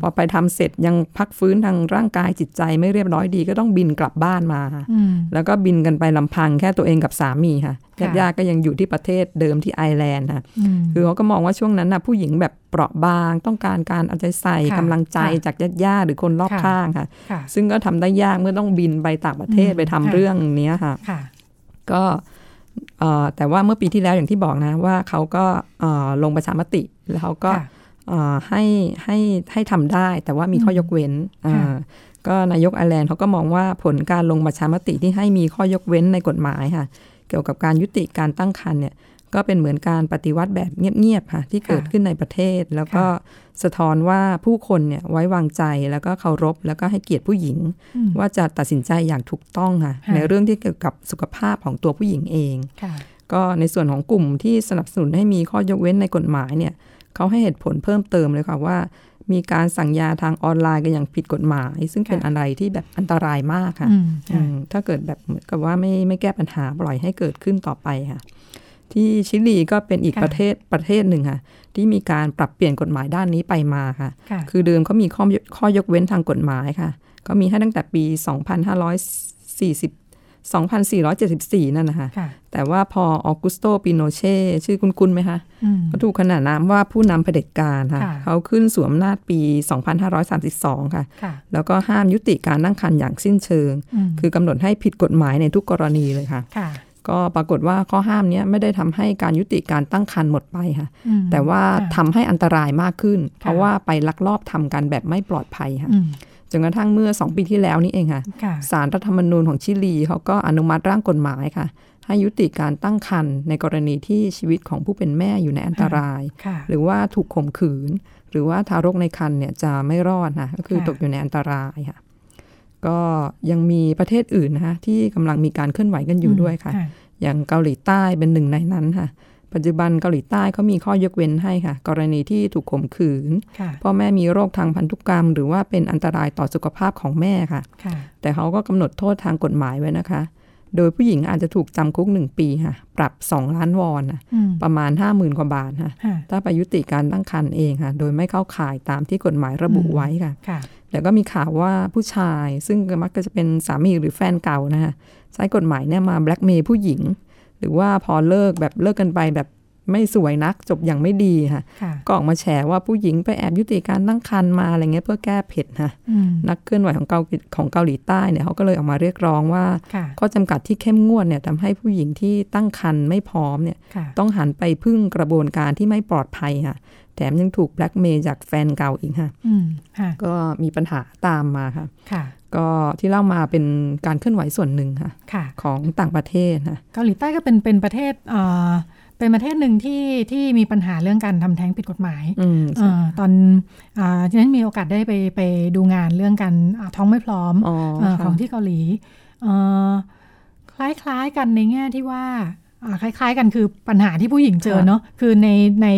พอไปทำเสร็จยังพักฟื้นทางร่างกายจิตใจไม่เรียบร้อยดีก็ต้องบินกลับบ้านมาค่ะแล้วก็บินกันไปลำพังแค่ตัวเองกับสามีค่ะญาติๆก็ยังอยู่ที่ประเทศเดิมที่ไอร์แลนด์ค่ะ คือเขาก็มองว่าช่วงนั้นนะผู้หญิงแบบเปราะบาง ต้องการการเอาใจใส่กำลังใจจากญาติๆหรือคนรอบข้างค่ะ ซึ่งก็ทำได้ยากเมื่อต้องบินไปต่างประเทศไปทำเรื่องนี้ค่ะก็แต่ว่าเมื่อปีที่แล้วอย่างที่บอกนะว่าเขาก็ลงประชามติแล้วเขาก็ให้ให้ให้ทำได้แต่ว่ามีข้อยกเว้นก็นายกไอร์แลนด์เขาก็มองว่าผลการลงประชามติที่ให้มีข้อยกเว้นในกฎหมายค่ะ เกี่ยวกับการยุติการตั้งครรภ์เนี่ย ก็เป็นเหมือนการปฏิวัติแบบเงียบๆค่ะที่เกิดขึ้นในประเทศ แล้วก็สะท้อนว่าผู้คนเนี่ยไว้วางใจแล้วก็เคารพ แล้วก็ให้เกียรติผู้หญิง ว่าจะตัดสินใจอย่างถูกต้องค่ะในเรื่องที่เกี่ยวกับสุขภาพของตัวผู้หญิงเองก็ในส่วนของกลุ่มที่สนับสนุนให้มีข้อยกเว้นในกฎหมายเนี่ยเขาให้เหตุผลเพิ่มเติมเลยค่ะว่า มีการสั่งยาทางออนไลน์กันอย่างผิดกฎหมาย ซึ่งเป็นอะไรที่แบบอันตรายมากค่ะถ้าเกิดแบบเหมือนกับว่าไม่ไม่แก้ปัญหาปล่อยให้เกิดขึ้นต่อไปค่ะ ที่ชิลีก็เป็นอีกประเทศประเทศหนึ่งค่ะ ที่มีการปรับเปลี่ยนกฎหมายด้านนี้ไปมาค่ะ คือเดิมเขามีข้อข้อยกเว้นทางกฎหมายค่ะ ก็มีให้ตั้งแต่ปี 2540 2474 นั่นนะคะแต่ว่าพอออกุสโตปิโนเช่ชื่อคุ้นๆไหมคะเขาถูกขนานนามว่าผู้นำเผด็จการค่ะ เขาขึ้นสวมนาจปี 2532 ค่ะแล้วก็ห้ามยุติการนั่งคันอย่างสิ้นเชิง คือกำหนดให้ผิดกฎหมายในทุกกรณีเลยค่ะ ก็ปรากฏว่าข้อห้ามนี้ไม่ได้ทำให้การยุติการตั้งครรภ์หมดไปค่ะ แต่ว่าทำให้อันตรายมากขึ้น เพราะว่าไปลักลอบทำกันแบบไม่ปลอดภัยค่ะจนกระทั่งเมื่อสองปีที่แล้วนี่เองค่ะสารรัฐธรรมนูญของชิลีเขาก็อนุมัติร่างกฎหมายค่ะ ให้ยุติการตั้งครรภ์ในกรณีที่ชีวิตของผู้เป็นแม่อยู่ในอันตราย หรือว่าถูกข่มขืน หรือว่าทารกในครรภ์เนี่ยจะไม่รอดนะก็คือตกอยู่ในอันตรายค่ะ ก็ยังมีประเทศอื่นนะคะที่กำลังมีการเคลื่อนไหวกันอยู่ด้วยค่ะ อย่างเกาหลีใต้เป็นหนึ่งในนั้นค่ะ ปัจจุบันเกาหลีใต้เขามีข้อยกเว้นให้ค่ะ กรณีที่ถูกข่มขืนพ่อแม่มีโรคทางพันธุกรรม หรือว่าเป็นอันตรายต่อสุขภาพของแม่ค่ะ แต่เขาก็กำหนดโทษทางกฎหมายไว้นะคะ โดยผู้หญิงอาจจะถูกจำคุกหนึ่งปีค่ะ ปรับสองล้านวอนนะประมาณห้าหมื่นกว่าบาทค่ะ ถ้าไปยุติการตั้งครรภ์เองค่ะ โดยไม่เข้าข่ายตามที่กฎหมายระบุไว้ค่ะ แต่ก็มีข่าวว่าผู้ชายซึ่งมักจะเป็นสามีหรือแฟนเก่านะคะใช้กฎหมายเนี่ยมาแบล็กเมย์ผู้หญิง หรือว่าพอเลิกแบบเลิกกันไปแบบไม่สวยนักจบอย่างไม่ดีค่ะ ก็ออกมาแฉว่าผู้หญิงไปแอบยุติการตั้งครรภ์มาอะไรเงี้ยเพื่อแก้เผ็ดค่ะนักเคลื่อนไหวของเกาของเกาหลีใต้เนี่ยเขาก็เลยออกมาเรียกร้องว่าข้อจำกัดที่เข้มงวดเนี่ยทำให้ผู้หญิงที่ตั้งครรภ์ไม่พร้อมเนี่ยต้องหันไปพึ่งกระบวนการที่ไม่ปลอดภัยค่ะ แถมยังถูกแบล็กเมย์จากแฟนเก่าอีกค่ะก็มีปัญหาตามมาค่ะ ก็ที่เล่ามาเป็นการเคลื่อนไหวส่วนหนึ่งค่ะคะของต่างประเทศนะเกาหลีใต้ก็เป็นเป็นประเทศเป็นประเทศหนึ่งที่ที่มีปัญหาเรื่องการทำแท้งผิดกฎหมายอตอนที่นั้นมีโอกาสได้ไปไปดูงานเรื่องการท้องไม่พร้อมอของที่เกาหลีคล้ายๆกันในแง่ที่ว่าคล้าย ๆ กันคือปัญหาที่ผู้หญิงเจอเนาะคือในใน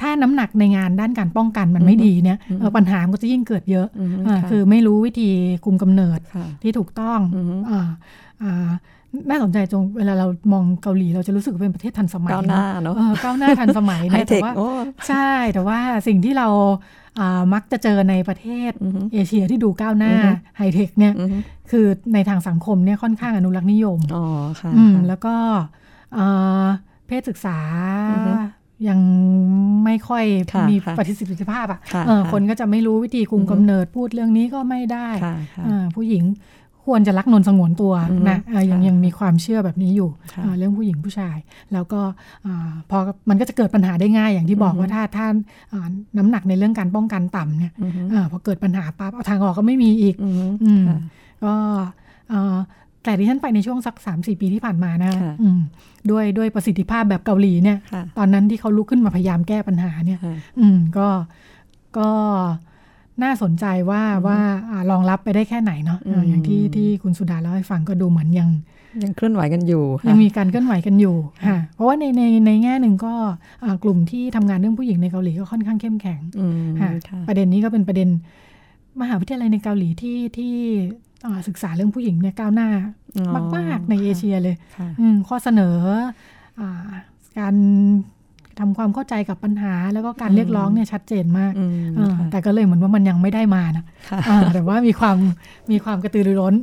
ถ้าน้ำหนักในงานด้านการป้องกันมันไม่ดีเนี่ยปัญหาก็จะยิ่งเกิดเยอะคือไม่รู้วิธีคุมกำเนิดที่ถูกต้องน่าสนใจตรงเวลาเรามองเกาหลีเราจะรู้สึกเป็นประเทศทันสมัยก้าวหน้าเนาะก้าวหน้าทันสมัยนะแต่ว่าใช่แต่ว่าสิ่งที่เรามักจะเจอในประเทศเอเชียที่ดูก้าวหน้าไฮเทคเนี่ยคือในทางสังคมเนี่ยค่อนข้างอนุรักษ์นิยมอ๋อค่ะแล้วก็เพศศึกษา ยังไม่ค่อยมีประสิทธิภาพอะคนก็จะไม่รู้วิธีคุมกำเนิดพูดเรื่องนี้ก็ไม่ได้ผู้หญิงควรจะรักนนสงวนตัวนะยังยังมีความเชื่อแบบนี้อยู่เรื่องผู้หญิงผู้ชาย แล้วก็พอมันก็จะเกิดปัญหาได้ง่ายอย่างที่บอกว่าถ้าท่านน้ำหนักในเรื่องการป้องกันต่ำเนี่ยพอเกิดปัญหาปั๊บเอาทางออกก็ไม่มีอีกก็ แต่ที่ฉันไปในช่วงสักสามสี่ปีที่ผ่านมานะด้วยด้วยประสิทธิภาพแบบเกาหลีเนี่ย ตอนนั้นที่เขาลุกขึ้นมาพยายามแก้ปัญหาเนี่ย อืมก็ก็น่าสนใจว่าว่ารองรับไปได้แค่ไหนเนาะอย่างที่ที่คุณสุดาเล่าให้ฟังก็ดูเหมือนยังยังเคลื่อนไหวกันอยู่ ยังมีการเคลื่อนไหวกันอยู่ค่ะเพราะว่าในในในแง่หนึ่งก็กลุ่มที่ทำงานเรื่องผู้หญิงในเกาหลีก็ค่อนข้างเข้มแข็งค่ะประเด็นนี้ก็เป็นประเด็นมหาวิทยาลัยในเกาหลีที่ที่ ศึกษาเรื่องผู้หญิงเนี่ยก้าวหน้ามาก ๆ ในเอเชียเลยข้อเสนออการทำความเข้าใจกับปัญหาแล้วก็การเรียกร้องเนี่ยชัดเจนมาก แต่ก็เลยเหมือนว่ามันยังไม่ได้มานะแต่ว่ามีความมีความกระตือรือร้น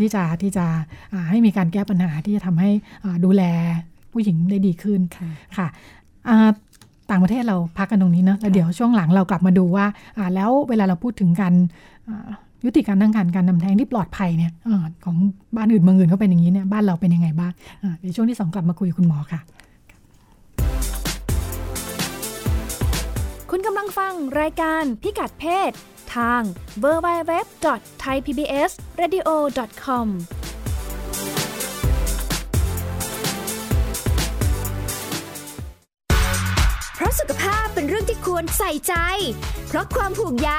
ที่จะที่จะให้มีการแก้ปัญหาที่จะทำให้ดูแลผู้หญิงได้ดีขึ้นค่ะต่างประเทศเราพักกันตรงนี้เนาะแล้วเดี๋ยวช่วงหลังเรากลับมาดูว่าแล้วเวลาเราพูดถึงการ ยุติการตั้งครรภ์การนำแท้งที่ปลอดภัยเนี่ยอของบ้านอื่นเมืองอื่นเขาเป็นอย่างนี้เนี่ยบ้านเราเป็นยังไงบ้างเดี๋ยวช่วงที่สองกลับมาคุยคุณหมอค่ะ คุณกำลังฟังรายการพิกัดเพศ ทาง www.thaipbsradio.com เพราะสุขภาพเป็นเรื่องที่ควรใส่ใจ เพราะความห่วงใย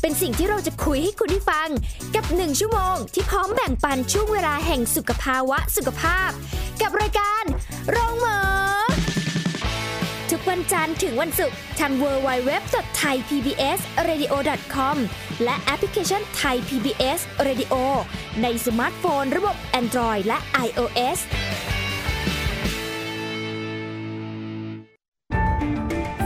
เป็นสิ่งที่เราจะคุยให้คุณได้ฟัง กับหนึ่งชั่วโมงที่พร้อมแบ่งปันช่วงเวลาแห่งสุขภาวะสุขภาพ กับรายการโรงหมอ ทุกวันจันทร์ถึงวันศุกร์ทาง www.thaipbsradio.com และแอปพลิเคชัน Thai PBS Radio ในสมาร์ทโฟน ระบบ Android และ iOS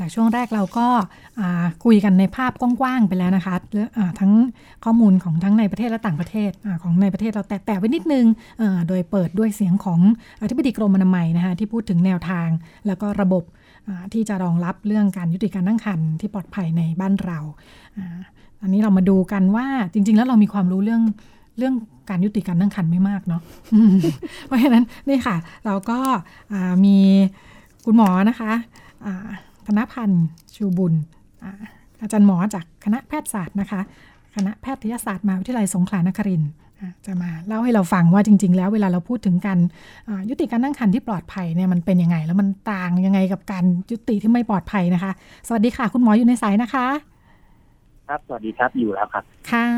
จากช่วงแรกเราก็คุยกันในภาพกว้างๆไปแล้วนะคะทั้งข้อมูลของทั้งในประเทศและต่างประเทศอของในประเทศเราแตะๆไว้นิดนึง โดยเปิดด้วยเสียงของอธิบดีกรมอนามัยนะคะที่พูดถึงแนวทาง แล้วก็ระบบที่จะรองรับเรื่องการยุติการตั้งครรภ์ที่ปลอดภัยในบ้านเราอันนี้เรามาดูกันว่าจริง ๆ แล้วเรามีความรู้เรื่องเรื่องการยุติการตั้งครรภ์ไม่มากเนาะเพราะฉะนั้นนี่ค่ะ เราก็มีคุณหมอนะคะ ธนพันธ์ชูบุญอาจารย์หมอจากคณะแพทยศาสตร์นะคะ คณะแพทยศาสตร์มหาวิทยาลัยสงขลานครินทร์จะมาเล่าให้เราฟังว่าจริง ๆ แล้วเวลาเราพูดถึงการยุติการตั้งครรภ์ที่ปลอดภัยเนี่ยมันเป็นยังไง แล้วมันต่างยังไงกับการยุติที่ไม่ปลอดภัยนะคะ สวัสดีค่ะ คุณหมออยู่ในสายนะคะ ครับสวัสดีครับอยู่แล้วครับ ค่ะ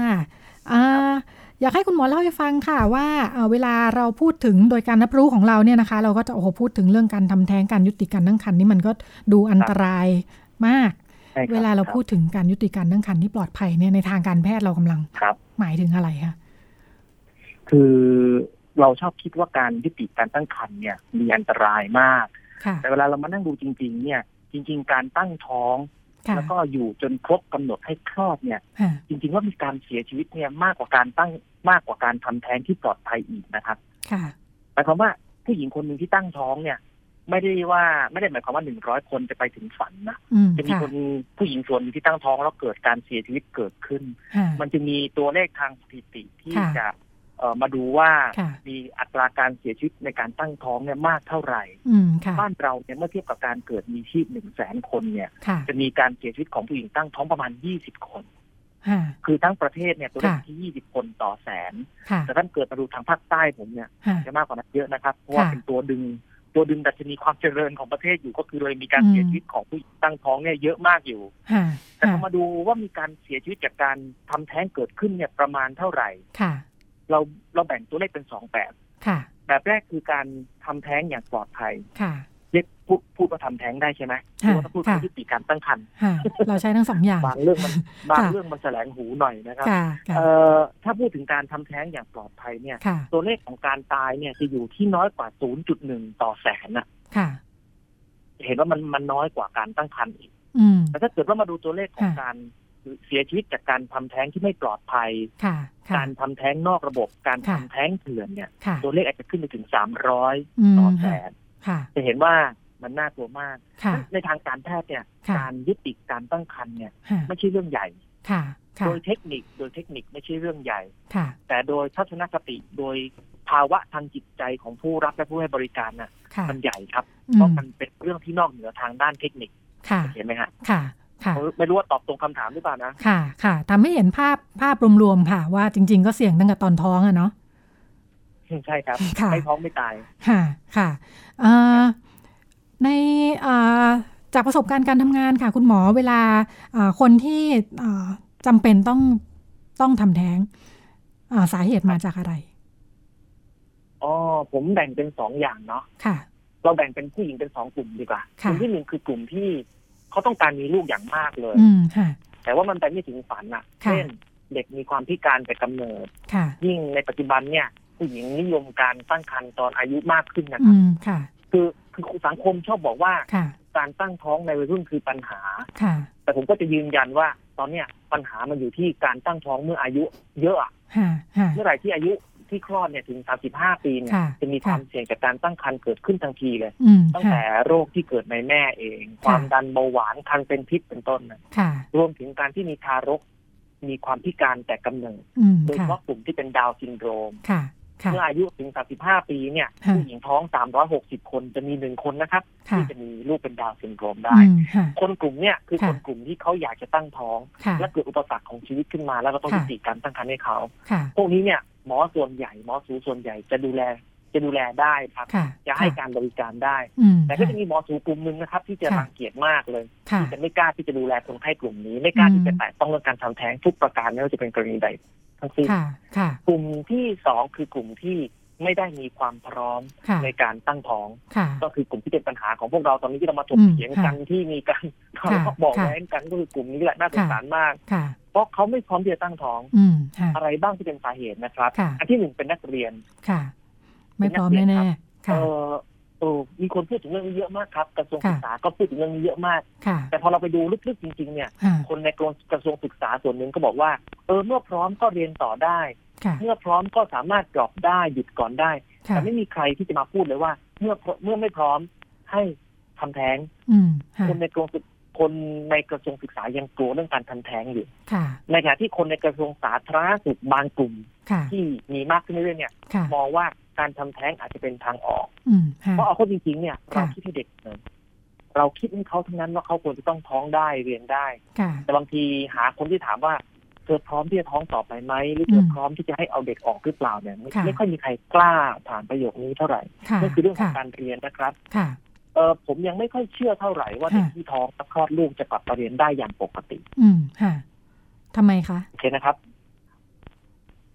อยากให้คุณหมอเล่าให้ฟังค่ะว่าเวลาเราพูดถึงโดยการรับรู้ของเราเนี่ยนะคะ เราก็จะโอ้โหพูดถึงเรื่องการทำแท้งการยุติการตั้งครรภ์นี่มันก็ดูอันตรายมาก เวลาเราพูดถึงการยุติการตั้งครรภ์ที่ปลอดภัยเนี่ยในทางการแพทย์เรากำลังหมายถึงอะไรคะคือเราชอบคิดว่าการยุติการตั้งครรภ์เนี่ยมีอันตรายมาก แต่เวลาเรามานั่งดูจริง ๆ เนี่ย จริง ๆ การตั้งท้อง แล้วก็อยู่จนครบกำหนดให้คลอดเนี่ย จริงๆว่ามีการเสียชีวิตเนี่ยมากกว่าการตั้งมากกว่าการทำแท้งที่ปลอดภัยอีกนะครับหมายความว่าผู้หญิงคนหนึ่งที่ตั้งท้องเนี่ย ไม่ได้ว่าไม่ได้หมายความว่าหนึ่งร้อยคนจะไปถึงฝันนะจะมีคนผู้หญิงส่วนนึงที่ตั้งท้องแล้วเกิดการเสียชีวิตเกิดขึ้น มันจะมีตัวเลขทางสถิติที่จะ มาดูว่ามีอัตราการเสียชีวิตในการตั้งท้องเนี่ยมากเท่าไหร่บ้านเราเนี่ยเมื่อเทียบกับการเกิดมีชีพหนึ่งแสนคนเนี่ย จะมีการเสียชีวิตของผู้หญิงตั้งท้องประมาณยี่สิบคนคือทั้งประเทศเนี่ยตัวเลขที่ยี่สิบคนต่อแสน แต่ท่านเกิดมาดูทางภาคใต้ผมเนี่ยจะมากกว่านั้นเยอะนะครับ เพราะว่าเป็นตัวดึงตัวดึงดัชนีความเจริญของประเทศอยู่ก็คือเลยมีการเสียชีวิตของผู้ตั้งท้องเนี่ยเยอะมากอยู่ แต่พอมาดูว่ามีการเสียชีวิตจากการทำแท้งเกิดขึ้นเนี่ยประมาณเท่าไหร่ เราเราแบ่งตัวเลขเป็นสองแบบแบบแรกคือการทำแท้งอย่างปลอดภัยเรียกพูดพูดว่าทำแท้งได้ใช่ไหมพูดว่าพูดว่ายุติการตั้งครรภ์เราใช้ทั้งสองอย่างบางเรื่องมันบางเรื่องมันแสลงหูหน่อยนะครับเอ่อถ้าพูดถึงการทำแท้งอย่างปลอดภัยเนี่ย ตัวเลขของการตายเนี่ยจะอยู่ที่น้อยกว่า 0.1 ต่อแสนน่ะเห็นว่ามันมันน้อยกว่าการตั้งครรภ์อีกแต่ถ้าเกิดว่ามาดูตัวเลขของการ เสียชีวิตจากการทำแท้งที่ไม่ปลอดภัย การทำแท้งนอกระบบ การทำแท้งเถื่อนเนี่ย ตัวเลขอาจจะขึ้นไปถึงสามร้อยต่อแสนจะเห็นว่ามันน่ากลัวมาก ในทางการแพทย์เนี่ย การยุติการตั้งครรภ์เนี่ยไม่ใช่เรื่องใหญ่โดยเทคนิคโดยเทคนิคไม่ใช่เรื่องใหญ่ แต่โดยทัศนคติโดยภาวะทางจิตใจของผู้รับและผู้ให้บริการน่ะ มันใหญ่ครับ เพราะมันเป็นเรื่องที่นอกเหนือทางด้านเทคนิคเห็นไหมฮะ ไม่รู้ว่าตอบตรงคำถามหรือเปล่านะค่ะ ค่ะทำให้เห็นภาพภาพรวมๆค่ะ ว่าจริง ๆ ก็เสี่ยงตั้งแต่ตอนท้องอะเนาะใช่ครับไม่ท้องไม่ตายค่ะ ค่ะในจากประสบการณ์การทำงานค่ะ คุณหมอเวลาคนที่จำเป็นต้องต้องทำแท้งสาเหตุมาจากอะไรอ๋อผมแบ่งเป็นสองอย่างเนาะค่ะ เราแบ่งเป็นผู้หญิงเป็นสองกลุ่มดีกว่า กลุ่มที่หนึ่งคือกลุ่มที่ เขาต้องการมีลูกอย่างมากเลย อืมค่ะ แต่ว่ามันไปไม่ถึงฝันอะ เช่นเด็กมีความพิการแต่กำเนิด ยิ่งในปัจจุบันเนี่ย ผู้หญิงนิยมการตั้งครรภ์ตอนอายุมากขึ้นนะครับคือคือสังคมชอบบอกว่า การตั้งท้องในวัยรุ่นคือปัญหาแต่ผมก็จะยืนยันว่า ตอนเนี้ยปัญหามันอยู่ที่การตั้งท้องเมื่ออายุ เยอะเมื่อไหร่ที่อายุ ที่คลอดเนี่ยถึงสามสิบห้าปีเนี่ยจะมีความเสี่ยงจากการตั้งครรภ์เกิดขึ้นทันทีเลย ตั้งแต่โรคที่เกิดในแม่เอง ความดันเบาหวานครรภ์เป็นพิษเป็นต้นรวมถึงการที่มีทารกมีความพิการแต่กำเนิดโดยเฉพาะกลุ่มที่เป็นดาวน์ซินโดรม เมื่ออายุถึง 35 ปีเนี่ยผู้หญิงท้อง 360 คนจะมีหนึ่งคนนะครับ ที่จะมีลูกเป็นดาวน์ซินโดรมได้ คนกลุ่มเนี่ยคือคนกลุ่มที่เขาอยากจะตั้งท้อง และเกิดอุปสรรคของชีวิตขึ้นมา แล้วก็ต้องยุติการตั้งครรภ์ให้เขาพวกนี้เนี่ยหมอส่วนใหญ่หมอสูติส่วนใหญ่จะดูแลจะดูแลได้ครับ จะให้การบริการได้ แต่ก็จะมีหมอสูกลุ่มหนึ่งนะครับ ที่จะรังเกียจมากเลยที่จะไม่กล้าที่จะดูแลคนไข้กลุ่มนี้ ไม่กล้าที่จะแตะต้องเรื่องการทำแท้งทุกประการไม่ว่าจะเป็นกรณีใด ทั้งสิ้นกลุ่มที่สองคือกลุ่มที่ไม่ได้มีความพร้อมในการตั้งท้อง ก็คือกลุ่มที่เป็นปัญหาของพวกเราตอนนี้ที่เรามาถกเถียงกันที่มีการเขาบอกแย้งกันก็คือกลุ่มนี้แหละน่าสงสารมาก เพราะเขาไม่พร้อมที่จะตั้งท้องอะไรบ้างที่เป็นสาเหตุนะครับ อันที่หนึ่งเป็นนักเรียนค่ะไม่พร้อมแน่ๆเออเออมีคนพูดถึงเรื่องนี้เยอะมากครับกระทรวงศึกษาก็พูดถึงเรื่องนี้เยอะมาก แต่พอเราไปดูลึกๆจริง ๆ เนี่ย คนในกระทรวงศึกษาส่วนหนึ่งก็บอกว่า เออเมื่อพร้อมก็เรียนต่อได้ เมื่อพร้อมก็สามารถดรอปได้หยุดก่อนได้ แต่ไม่มีใครที่จะมาพูดเลยว่า เมื่อเมื่อไม่พร้อมให้ทำแท้งคนในกระทรวงคนในกระทรวงศึกษายังกลัวเรื่องการทำแท้งอยู่ในขณะที่คนในกระทรวงสาธารณสุขบางกลุ่มที่มีมากขึ้นเรื่อยๆเนี่ย มองว่า การทำแท้งอาจจะเป็นทางออก เพราะเอาเข้าจริง ๆ เนี่ย เราคิดให้เด็กเราคิดให้เขาทั้งนั้นว่าเขาควรจะต้องท้องได้เรียนได้ แต่บางทีหาคนที่ถามว่าเธอพร้อมที่จะท้องต่อไปไหมหรือเธอพร้อมที่จะให้เอาเด็กออกหรือเปล่าเนี่ยไม่ค่อยมีใครกล้าถามประโยคนี้เท่าไหร่นั่นคือเรื่องของการเรียนนะครับเออผมยังไม่ค่อยเชื่อเท่าไหร่ว่าเด็กที่ท้องคลอดลูกจะกลับมาเรียนได้อย่างปกติ อืมค่ะทำไมคะโอเคนะครับเ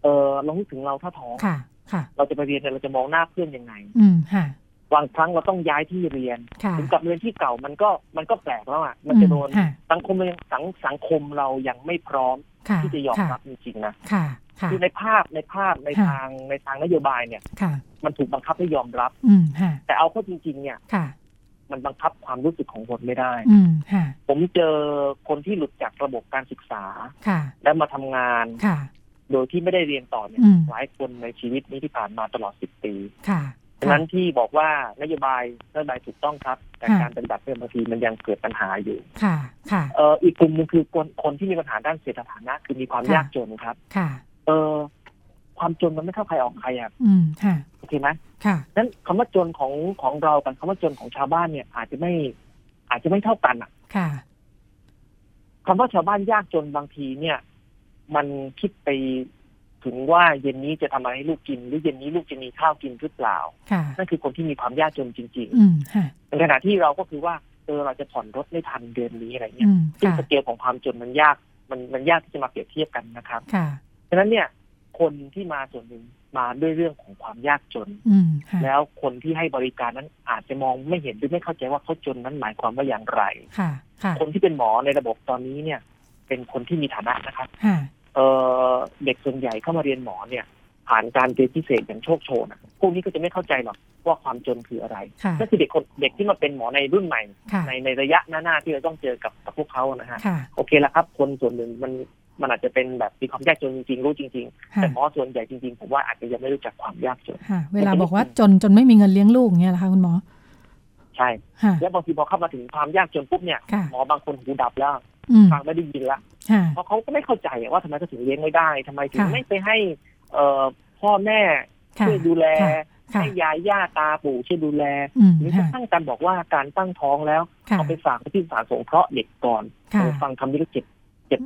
ออลองนึกถึงเราถ้าท้องค่ะ ค่ะ เราจะไปเรียนเราจะมองหน้าเพื่อนยังไง อืมค่ะบางครั้งเราต้องย้ายที่เรียนถึงกับเรียนที่เก่ามันก็มันก็แปลกแล้วอะ มันจะโดนสังคมสังสังคมเรายังไม่พร้อมที่จะยอมรับจริงๆนะคือในภาพในภาพในทางในทางนโยบายเนี่ยมันถูกบังคับให้ยอมรับแต่เอาเข้าจริง ๆ เนี่ยมันบังคับความรู้สึกของคนไม่ได้ผมเจอคนที่หลุดจากระบบการศึกษา แล้วมาทำงาน โดยที่ไม่ได้เรียนต่อเนี่ยหลายคนในชีวิตนี้ที่ผ่านมาตลอดสิบปีดังนั้นที่บอกว่านโยบายนโยบายถูกต้องครับ แต่การปฏิบัติเป็นบางทีมันยังเกิดปัญหาอยู่ค่ะค่ะเอ่ออีกกลุ่มหนึ่งคือคนคนที่มีปัญหาด้านเศรษฐฐานะ คือมีความยากจนครับ ค่ะ เออความจนมันไม่เข้าใครออกใครอะอืมค่ะโอเคไหมค่ะนั้นคำว่าจนของของเรากับคำว่าจนของชาวบ้านเนี่ย อาจจะไม่ อาจจะไม่เท่ากันอะ ค่ะคำว่าชาวบ้านยากจนบางทีเนี่ย มันคิดไปถึงว่าเย็นนี้จะทำอะไรให้ลูกกิน หรือเย็นนี้ลูกจะมีข้าวกินหรือเปล่า นั่นคือคนที่มีความยากจนจริงๆในขณะที่เราก็คือว่าเออเราจะผ่อนรถไม่ทันเดือนนี้อะไรเงี้ยซึ่งสเกลของความจนมันยากมันมันยากที่จะมาเปรียบเทียบกันนะครับฉะนั้นเนี่ย คนที่มาส่วนหนึ่งมาด้วยเรื่องของความยากจนแล้วคนที่ให้บริการนั้นอาจจะมองไม่เห็นหรือไม่เข้าใจว่าเขาจนนั้นหมายความว่าอย่างไรคนที่เป็นหมอในระบบตอนนี้เนี่ย เป็นคนที่มีฐานะนะครับ เออเด็กส่วนใหญ่เข้ามาเรียนหมอเนี่ย ผ่านการเรียนพิเศษอย่างโชคโชนพวกนี้ก็จะไม่เข้าใจหรอกว่าความจนคืออะไรนั่นคือเด็กคนเด็กที่มาเป็นหมอในรุ่นใหม่ ในในระยะหน้าๆที่เราต้องเจอกับกับพวกเขานะฮะโอเคแล้วครับ คนส่วนหนึ่งมันมันอาจจะเป็นแบบมีความยากจนจริงๆรู้จริง ๆ แต่หมอส่วนใหญ่จริงๆผมว่าอาจจะยังไม่รู้จักความยากจนเวลาบอกว่าจนจนไม่มีเงินเลี้ยงลูกเงี้ยนะคะคุณหมอ ใช่ แล้วบางทีพอเข้ามาถึงความยากจนปุ๊บเนี่ยหมอบางคนหูดับแล้ว ฟังไม่ได้ยินละเพราะเขาก็ไม่เข้าใจว่าทำไมเขาถึงเลี้ยงไม่ได้ทำไมถึงไม่ไปให้ เอ่อพ่อแม่ช่วยดูแลให้ยายย่าตาปู่ช่วยดูแลหรือทั้งการบอกว่าการตั้งท้องแล้วเอาไปฝากที่สารสงเคราะห์เด็กก่อนฟังคำนี้ก็เจ็บเจ็บ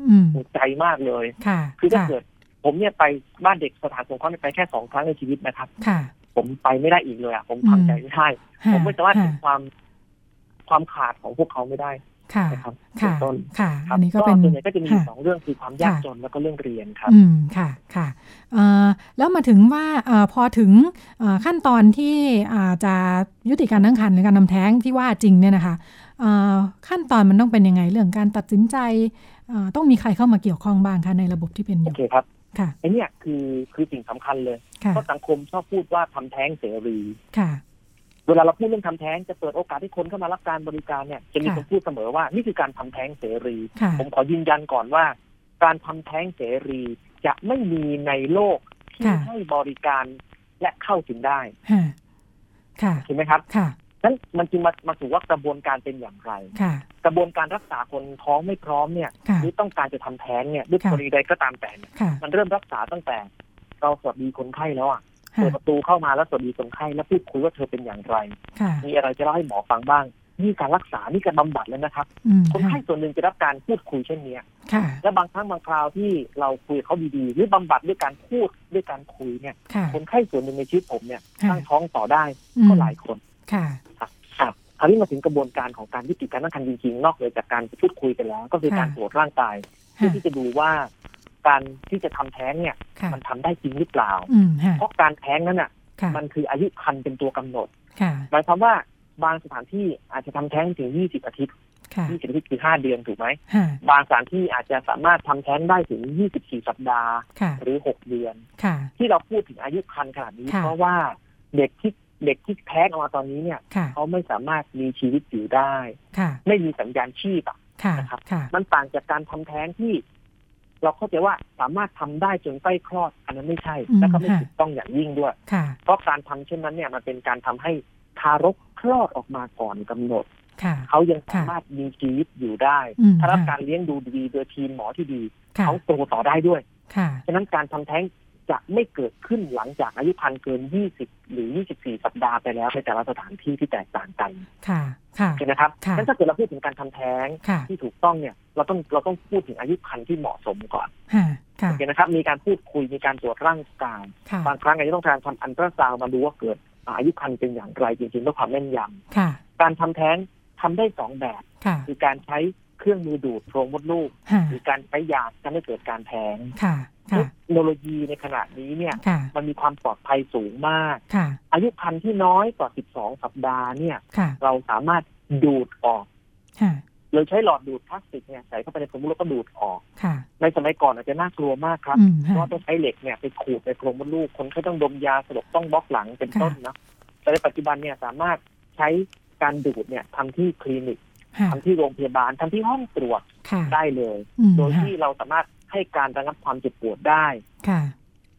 ใจมากเลยคือถ้าเกิด ผมเนี่ยไปบ้านเด็กสถานสงเคราะห์ไปแค่สองครั้งในชีวิตนะครับผมไปไม่ได้อีกเลยอะผมทำใจไม่ได้ผมไม่สามารถเห็นความความขาดของพวกเขาไม่ได้ ค่ะครับค่ะต้นค่ะอันนี้ก็เป็นส่วนใหญ่ก็จะมีสองเรื่องคือความยากจนแล้วก็เรื่องเรียนครับ อืมค่ะค่ะแล้วมาถึงว่าพอถึงขั้นตอนที่จะยุติการตั้งครรภ์หรือการนำแท้งที่ว่าจริงเนี่ยนะคะขั้นตอนมันต้องเป็นยังไงเรื่องการตัดสินใจต้องมีใครเข้ามาเกี่ยวข้องบ้างคะในระบบที่เป็นอยู่โอเคครับค่ะไอ้นี่คือคือสิ่งสำคัญเลยเพราะสังคมชอบพูดว่าทำแท้งเสรีค่ะ เวลาเราพูดเรื่องทำแท้งจะเปิดโอกาสให้คนเข้ามารับการบริการเนี่ยจะมีคนพูดเสมอว่านี่คือการทำแท้งเสรี ผมขอยืนยันก่อนว่า การทำแท้งเสรีจะไม่มีในโลกที่ให้บริการและเข้าถึงได้ใช่ไหมครับค่ะนั้นมันจึงมามาสู่ว่ากระบวนการเป็นอย่างไรกระบวนการรักษาคนท้องไม่พร้อมเนี่ยหรือต้องการจะทำแท้งเนี่ยด้วยกรณีใดก็ตามแต่มันเริ่มรักษาตั้งแต่เราสวัสดีคนไข้แล้วอะ เปิดประตูเข้ามาแล้วสวัสดีคนไข้แล้วพูดคุยว่าเธอเป็นอย่างไร มีอะไรจะเล่าให้หมอฟังบ้าง นี่การรักษา นี่การบำบัดแล้วนะครับ คนไข้ส่วนหนึ่งจะรับการพูดคุยเช่นนี้และบางครั้งบางคราวที่เราคุยเขาดีๆ หรือบำบัดด้วยการพูดด้วยการคุยเนี่ย คนไข้ส่วนหนึ่งในชีวิตผมเนี่ยตั้งท้องต่อได้ก็หลายคนค่ะครับคราวนี้มาถึงกระบวนการของการวิจิการตั้งครรภ์จริงๆ นอกเหนือจากการพูดคุยไปแล้ว ก็คือการตรวจร่างกายเพื่อที่จะดูว่า การที่จะทำแท้งเนี่ย มันทำได้จริงหรือเปล่า เพราะการแท้งนั้นอะ มันคืออายุคันเป็นตัวกำหนดหมายความว่าบางสถานที่อาจจะทำแท้งถึงยี่สิบอาทิตย์ยี่สิบอาทิตย์คือห้าเดือนถูกไหม บางสถานที่อาจจะสามารถทำแท้งได้ถึงยี่สิบสี่สัปดาห์ หรือหกเดือน ที่เราพูดถึงอายุคันขนาดนี้ เพราะว่าเด็กที่เด็กที่แท้งออกมาตอนนี้เนี่ย เขาไม่สามารถมีชีวิตอยู่ได้ ไม่มีสัญญาณชีพอะนะครับ มันต่างจากการทำแท้งที่ เราเข้าใจว่าสามารถทำได้จนใกล้คลอด อันนั้นไม่ใช่ และก็ไม่ถูกต้องอย่างยิ่งด้วย เพราะการทำเช่นนั้นเนี่ยมันเป็นการทำให้ทารกคลอดออกมาก่อนกำหนดเขายังสามารถมีชีวิตอยู่ได้ ถ้ารับการเลี้ยงดูดีโดยทีมหมอที่ดี เขาโตต่อได้ด้วย ฉะนั้นการทำแท้ง จะไม่เกิดขึ้นหลังจากอายุพันเกิน 20 หรือ 24 สัปดาห์ไปแล้วในแต่ละสถานที่ที่แตกต่างกัน ค่ะค่ะใช่ไหมครับงั้นถ้าเกิดเราพูดถึงการทำแท้งที่ถูกต้องเนี่ย เราต้องเราต้องพูดถึงอายุพันที่เหมาะสมก่อนโอเคนะครับ มีการพูดคุย มีการตรวจร่างกาย บางครั้งอาจจะต้องการทำอันตราซาวมาดูว่าเกิดอายุพันเป็นอย่างไรจริงๆด้วยความแม่นยำการทำแท้งทำได้สองแบบ คือการใช้เครื่องมือดูดโพรงมดลูก หรือการใช้ยาทำให้เกิดการแท้ง เทคโนโลยีในขณะนี้เนี่ย มันมีความปลอดภัยสูงมาก อายุพันธุ์ที่น้อยกว่า 12 สัปดาห์เนี่ย เราสามารถดูดออกเลยใช้หลอดดูดพลาสติกเนี่ยใส่เข้าไปในโพรงมดลูกก็ดูดออก ในสมัยก่อนอาจจะน่ากลัวมากครับ เพราะต้องใช้เหล็กเนี่ยไปขูดในโพรงมดลูก คนเขาต้องดมยาสลบต้องบล็อกหลังเป็นต้นนะ แต่ในปัจจุบันเนี่ยสามารถใช้การดูดเนี่ยทำที่คลินิกทำที่โรงพยาบาลทำที่ห้องตรวจได้เลย โดยที่เราสามารถ ให้การระงับความเจ็บปวดได้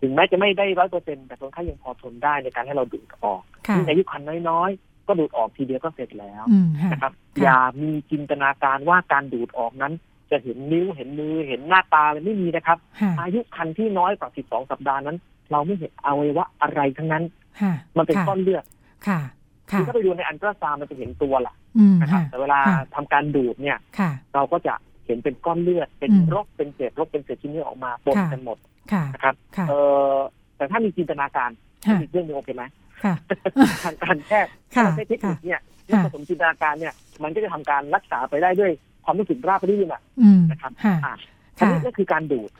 ถึงแม้จะไม่ได้ร้อยเปอร์เซ็นแต่คนไข้ยังพอทนได้ในการให้เราดูดออกที่อายุคันน้อยๆ ก็ดูดออกทีเดียวก็เสร็จแล้วนะครับ อย่ามีจินตนาการว่าการดูดออกนั้น จะเห็นนิ้วเห็นมือเห็นหน้าตาเลยไม่มีนะครับ อายุคันที่น้อยกว่าสิบสองสัปดาห์นั้น เราไม่เห็นอวัยวะอะไรทั้งนั้น มันเป็นก้อนเลือดคือถ้าไปดูในอันตราซาวมันจะเห็นตัวแหละนะครับแต่เวลาทำการดูดเนี่ยเราก็จะ เห็นเป็นก้อนเลือด เป็นรกเป็นเศษรกเป็นเศษชิ้นเนื้อออกมาปนกันหมดนะครับเออแต่ถ้ามีจินตนาการมีเรื่องนึงโอเคไหมทางการแพทย์ใช้เทคนิคเนี่ยผสมจินตนาการเนี่ย มันก็จะทำการรักษาไปได้ด้วยความรู้สึกราบรื่นอะนะครับอันนี้ก็คือการดูด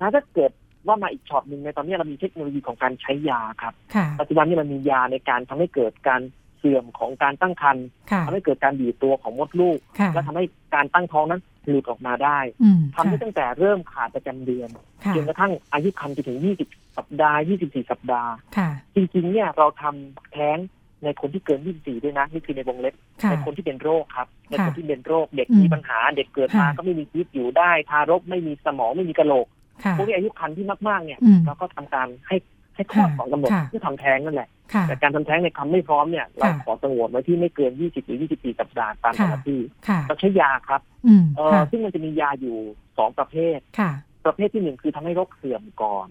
นะถ้าเกิดว่ามาอีกช็อตหนึ่งในตอนนี้เรามีเทคโนโลยีของการใช้ยาครับ ปัจจุบันนี้มันมียาในการทำให้เกิดการเสื่อมของการตั้งครรภ์ทำให้เกิดการบีบตัวของมดลูก และทำให้การตั้งท้องนั้นหลุดออกมาได้ทำได้ตั้งแต่เริ่มขาดประจำเดือนจนกระทั่งอายุครรภ์ไปถึง 20 สัปดาห์ 24 สัปดาห์ จริงๆ เนี่ยเราทำแท้งในคนที่เกิน 24 ด้วยนะ นี่คือในวงเล็บในคนที่เป็นโรคครับ ในคนที่เป็นโรคเด็กมีปัญหา เด็กเกิดมาก็ไม่มีชีวิตอยู่ได้ ทารกไม่มีสมองไม่มีกระโหลกพวกที่อายุคันที่มากๆเนี่ยเราก็ทำการให้ ให้คลอดของกำหนดที่ทำแท้งนั่นแหละแต่การทำแท้งในคำไม่พร้อมเนี่ยเราขอสงวนไว้ที่ไม่เกิน 20 หรือ 24 สัปดาห์ตามแต่ละที่เราใช้ยาครับเออซึ่งมันจะมียาอยู่สองประเภทประเภทที่หนึ่งคือทำให้โรคเสื่อมก่อน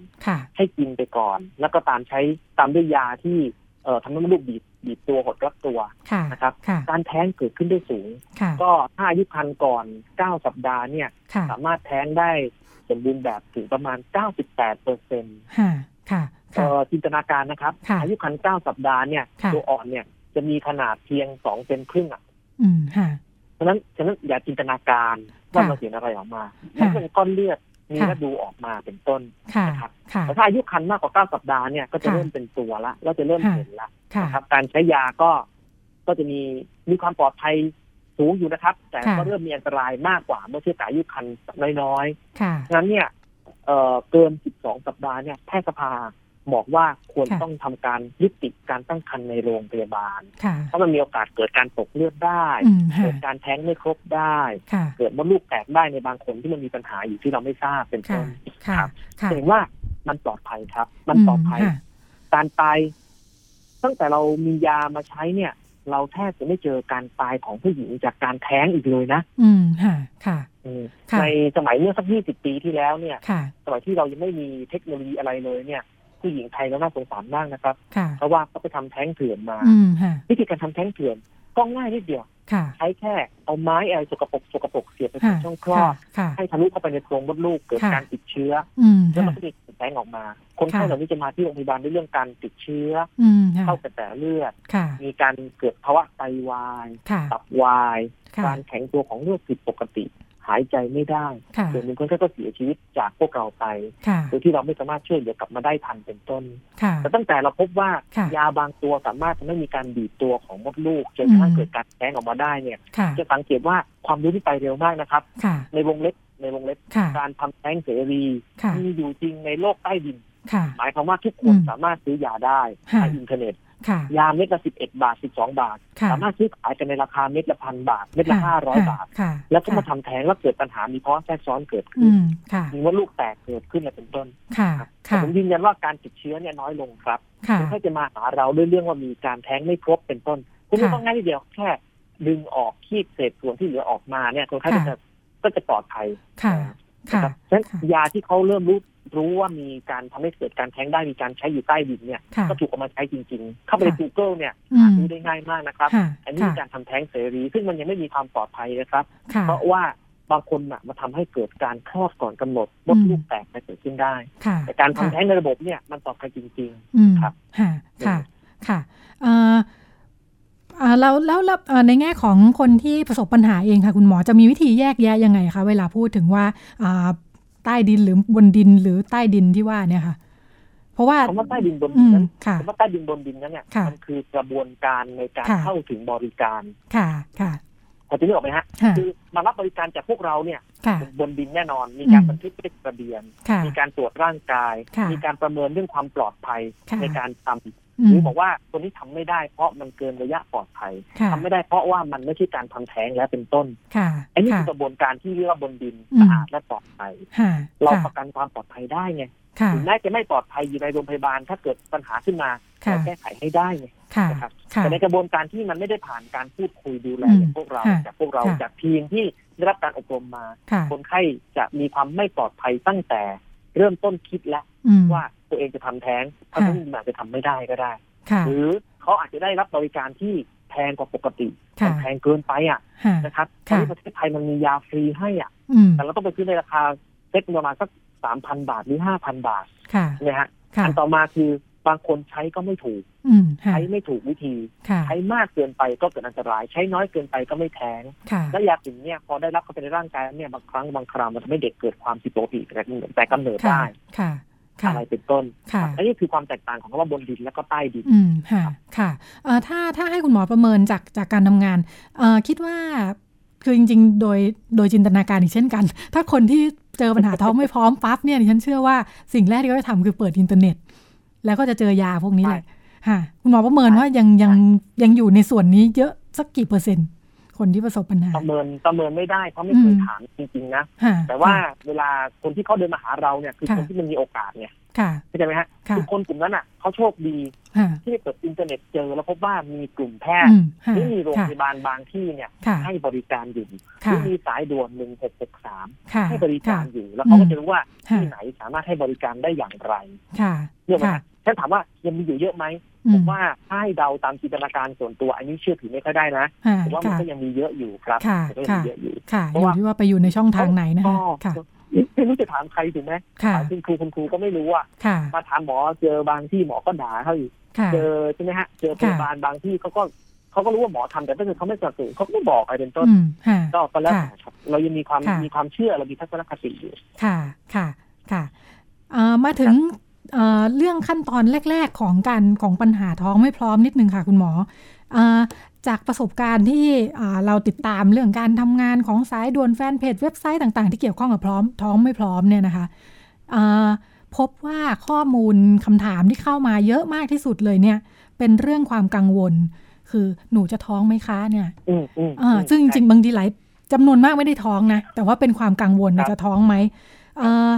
ให้กินไปก่อน แล้วก็ตามใช้ตามด้วยยาที่เอ่อทำให้มดลูกบีบบีบตัวหดรัดตัวนะครับ การแท้งเกิดขึ้นได้สูง ก็ถ้าอายุคันก่อนเก้าสัปดาห์เนี่ย สามารถแท้งได้สมบูรณ์แบบถึงประมาณเก้าสิบแปดเปอร์เซ็นต์ จินตนาการนะครับ อายุคันเก้าสัปดาห์เนี่ย ตัวอ่อนเนี่ยจะมีขนาดเพียงสองเซนครึ่งอะเพราะนั้นฉะนั้นอย่าจินตนาการว่าเราเห็นอะไรออกมาถ้าเป็นก้อนเลือดมีกระดูออกมาเป็นต้นนะครับแต่ถ้าอายุคันมากกว่าเก้าสัปดาห์เนี่ยก็จะเริ่มเป็นตัวละเราจะเริ่มเห็นละนะครับ การใช้ยาก็ก็จะมีมีความปลอดภัยสูงอยู่นะครับ แต่ก็เริ่มมีอันตรายมากกว่าเมื่อเทียบกับอายุคันน้อยๆฉะนั้นเนี่ยเอ่อเกิน 12 สัปดาห์เนี่ยแพทยสภา บอกว่าควรต้องทำการยุติการตั้งครรภ์ในโรงพยาบาล เพราะมันมีโอกาสเกิดการตกเลือดได้ เกิดการแท้งไม่ครบได้ เกิดมดลูกแตกได้ในบางคนที่มันมีปัญหาอยู่ที่เราไม่ทราบเป็นต้นครับเห็นว่ามันปลอดภัยครับ มันปลอดภัย การตายตั้งแต่เรามียามาใช้เนี่ย เราแทบจะไม่เจอการตายของผู้หญิงจากการแท้งอีกเลยนะ อืมค่ะค่ะในสมัยเมื่อสักยี่สิบปีที่แล้วเนี่ย สมัยที่เรายังไม่มีเทคโนโลยีอะไรเลยเนี่ย ผู้หญิงไทยก็น่าสงสารมากนะครับเพราะว่าเขาไปทำแท้งเถื่อนมาวิธีการทำแท้งเถื่อนก็ง่ายนิดเดียวใช้แค่เอาไม้อะไรสกปรกสกปรกเสียบไปในช่องคลอดให้ทะลุเข้าไปในโพรงมดลูกเกิดการติดเชื้อแล้วมันก็จะแท้งออกมา คนไข้เหล่านี้จะมาที่โรงพยาบาลด้วยเรื่องการติดเชื้อเข้ากระแสเลือด มีการเกิดภาวะไตวายตับวาย การแข็งตัวของเลือดผิดปกติ หายใจไม่ได้ส่วนหนึ่งคนก็เสียชีวิตจากพวกเราไปโดยที่เราไม่สามารถช่วยเหลือกลับมาได้ทันเป็นต้น แต่ตั้งแต่เราพบว่ายาบางตัวสามารถทำให้มีการบีบตัวของมดลูกจนกระทั่งเกิดการแท้งออกมาได้เนี่ย จะสังเกตว่าความรู้ที่ไปเร็วมากนะครับ ในวงเล็บในวงเล็บการทำแท้งเสรีมีอยู่จริงในโลกใต้ดินหมายความว่าทุกคนสามารถซื้อยาได้ในอินเทอร์เน็ต ยาเม็ดละสิบเอ็ดบาทสิบสองบาท สามารถซื้อขายกันในราคาเม็ดละพันบาท เม็ดละห้าร้อยบาท แล้วก็มาทำแท้งแล้วเกิดปัญหามีเพราะแทรกซ้อนเกิดขึ้นมีว่าลูกแตกเกิดขึ้นอะไรเป็นต้นผมยืนยันว่าการติดเชื้อเนี่ยน้อยลงครับคุณให้จะมาหาเราด้วยเรื่องว่ามีการแท้งไม่ครบเป็นต้น คุณไม่ต้องง่ายทีเดียวแค่ดึงออกคีบเศษส่วนที่เหลือออกมาเนี่ยคนไข้ก็จะก็จะปลอดภัย ค่ะครับฉะนั้นยาที่เขาเริ่มรู้รู้ว่ามีการทำให้เกิดการแท้งได้มีการใช้อยู่ใต้ดินเนี่ย ก็ถูกเอามาใช้จริง ๆ เข้าไปใน Google เนี่ยหาดูได้ง่ายมากนะครับ อันนี้การทำแท้งเสรี ซึ่งมันยังไม่มีความปลอดภัยนะครับ เพราะว่าบางคนมาทำให้เกิดการคลอดก่อนกำหนดมดลูกแตกไปเกิดขึ้นได้ แต่การทำแท้งในระบบเนี่ยมันปลอดภัยจริง ๆ ครับค่ะค่ะค่ะ แล้วแล้วในแง่ของคนที่ประสบปัญหาเองค่ะ คุณหมอจะมีวิธีแยกแยะยังไงคะเวลาพูดถึงว่าใต้ดินหรือบนดินหรือใต้ดินที่ว่าเนี่ยค่ะ เพราะว่าคำว่าใต้ดินบนดินนั้นคำว่าใต้ดินบนดินนั้นเนี่ยมันคือกระบวนการในการเข้าถึงบริการค่ะค่ะพอจะนึกออกไหมฮะคือมารับบริการจากพวกเราเนี่ย บนดินแน่นอน มีการบันทึกเป็นระเบียน มีการตรวจร่างกาย มีการประเมินเรื่องความปลอดภัยในการทำ หรือบอกว่าคนนี้ทำไม่ได้ เพราะมันเกินระยะปลอดภัยทำไม่ได้เพราะว่ามันไม่ใช่การทำแท้งแล้วเป็นต้นอันนี้คือกระบวนการที่เรียกว่าบนดินสะอาดและปลอดภัยเราประกันความปลอดภัยได้ไงถึงแม้จะไม่ปลอดภัยอยู่ในโรงพยาบาล ถ้าเกิดปัญหาขึ้นมาเราแก้ไขให้ได้ไงนะครับแต่ในกระบวนการที่มันไม่ได้ผ่านการพูดคุยดูแลอย่างพวกเราจากพวกเราจากทีมที่ได้รับการอบรมมา คนไข้จะมีความไม่ปลอดภัยตั้งแต่เริ่มต้นคิดแล้ว ว่าตัวเองจะทำแท้งถ้าต้องอาจจะทำไม่ได้ก็ได้ หรือเขาอาจจะได้รับบริการที่แพงกว่าปกติแพงเกินไปอะนะครับที่ประเทศไทยมันมียาฟรีให้อะ แต่เราต้องไปซื้อในราคาเซ็ตประมาณสักสามพันบาทหรือห้าพันบาทค่ะนะฮะค่ะอันต่อมาคือบางคนใช้ก็ไม่ถูกอืมค่ะใช้ไม่ถูกวิธีค่ะใช้มากเกินไปก็เกิดอันตราย ใช้น้อยเกินไปก็ไม่แท้งค่ะและยาสิ่งเนี้ยพอได้รับเข้าไปในร่างกายแล้วเนี่ยบางครั้งบางคราวมันทำให้เด็กเกิดความผิดปกติแต่กำเนิดค่ะได้ค่ะค่ะ อะไรเป็นต้นค่ะอันนี้คือความแตกต่างของคำว่าบนดินและก็ใต้ดินอืมค่ะค่ะเอ่อถ้าถ้าให้คุณหมอประเมินจากจากการทำงานเอ่อคิดว่าคือจริงๆ โดยโดยจินตนาการอีกเช่นกัน ถ้าคนที่เจอปัญหาท้องไม่พร้อมปั๊บเนี่ยดิฉันเชื่อว่าสิ่งแรกที่เขาจะทำคือเปิดอินเทอร์เน็ต แล้วก็จะเจอยาพวกนี้แหละค่ะคุณหมอประเมินว่ายังยังยังอยู่ในส่วนนี้เยอะสักกี่เปอร์เซ็นต์ คนที่ประสบปัญหาประเมินประเมินไม่ได้เพราะไม่เคยอืมถามจริงๆนะค่ะแต่ว่าค่ะเวลาคนที่เขาเดินมาหาเราเนี่ยคือค่ะคนที่มันมีโอกาสเนี่ยค่ะเข้าใจไหมฮะค่ะคือคนกลุ่มนั้นอะเขาโชคดีค่ะที่ได้เปิดอินเทอร์เน็ตเจอแล้วพบว่ามีกลุ่มแพทย์อืมค่ะหรือมีโรงพยาบาลค่ะบางที่เนี่ยค่ะให้บริการอยู่หรือค่ะมีสายด่วนหนึ่งหกหกสามค่ะให้บริการค่ะอยู่ แล้วเขาก็อืมจะรู้ว่าค่ะที่ไหนสามารถให้บริการได้อย่างไรค่ะเนี่ยนะ ค่ะฮะฉันถามว่ายังมีอยู่เยอะไหมอืมผมมว่าถ้าให้เดาตามจินตนาการส่วนตัว อันนี้เชื่อถือไม่ค่อยได้นะค่ะผมว่ามันค่ะก็ยังมีเยอะอยู่ครับค่ะมันก็ยังมีเยอะอยู่ค่ะเพอราะยู่ว่าที่ว่าไปอยู่ในช่องทางไหนนะคะก็ค่ะไม่รู้จะถามใครถูกไหมค่ะถามคุณครูคุณครูก็ไม่รู้อะค่ะมาถามหมอเจอบางที่หมอก็ด่าเขาอีกค่ะเจอใช่ไหมฮะ เจอพยาบาลบางที่เขาก็เขาก็รู้ว่าหมอทำแต่ถ้าเกิดเขาไม่สนับสนุนเขาก็ไม่บอกอะไรเป็นต้นอืมค่ะก็ก็แล้วค่ะแต่ครับเรายังมีความค่ะมีความเชื่อเรามีทัศนคติอยู่ค่ะค่ะค่ะเอ่อมาถึง เอ่อเรื่องขั้นตอนแรก ๆ ของการของปัญหาท้องไม่พร้อมนิดนึงค่ะคุณหมอเอ่อจากประสบการณ์ที่เอ่อเราติดตามเรื่องการทำงานของสายด่วนแฟนเพจเว็บไซต์ต่างๆ ที่เกี่ยวข้องกับพร้อมท้องไม่พร้อมเนี่ยนะคะเอ่อพบว่าข้อมูลคำถามที่เข้ามาเยอะมากที่สุดเลยเนี่ย เป็นเรื่องความกังวล คือหนูจะท้องไหมคะเนี่ยอืมอืมอ่าซึ่งจริงๆบางทีหลายจำนวนมากไม่ได้ท้องนะ แต่ว่าเป็นความกังวลครันะบจะท้องไหมเอ่อ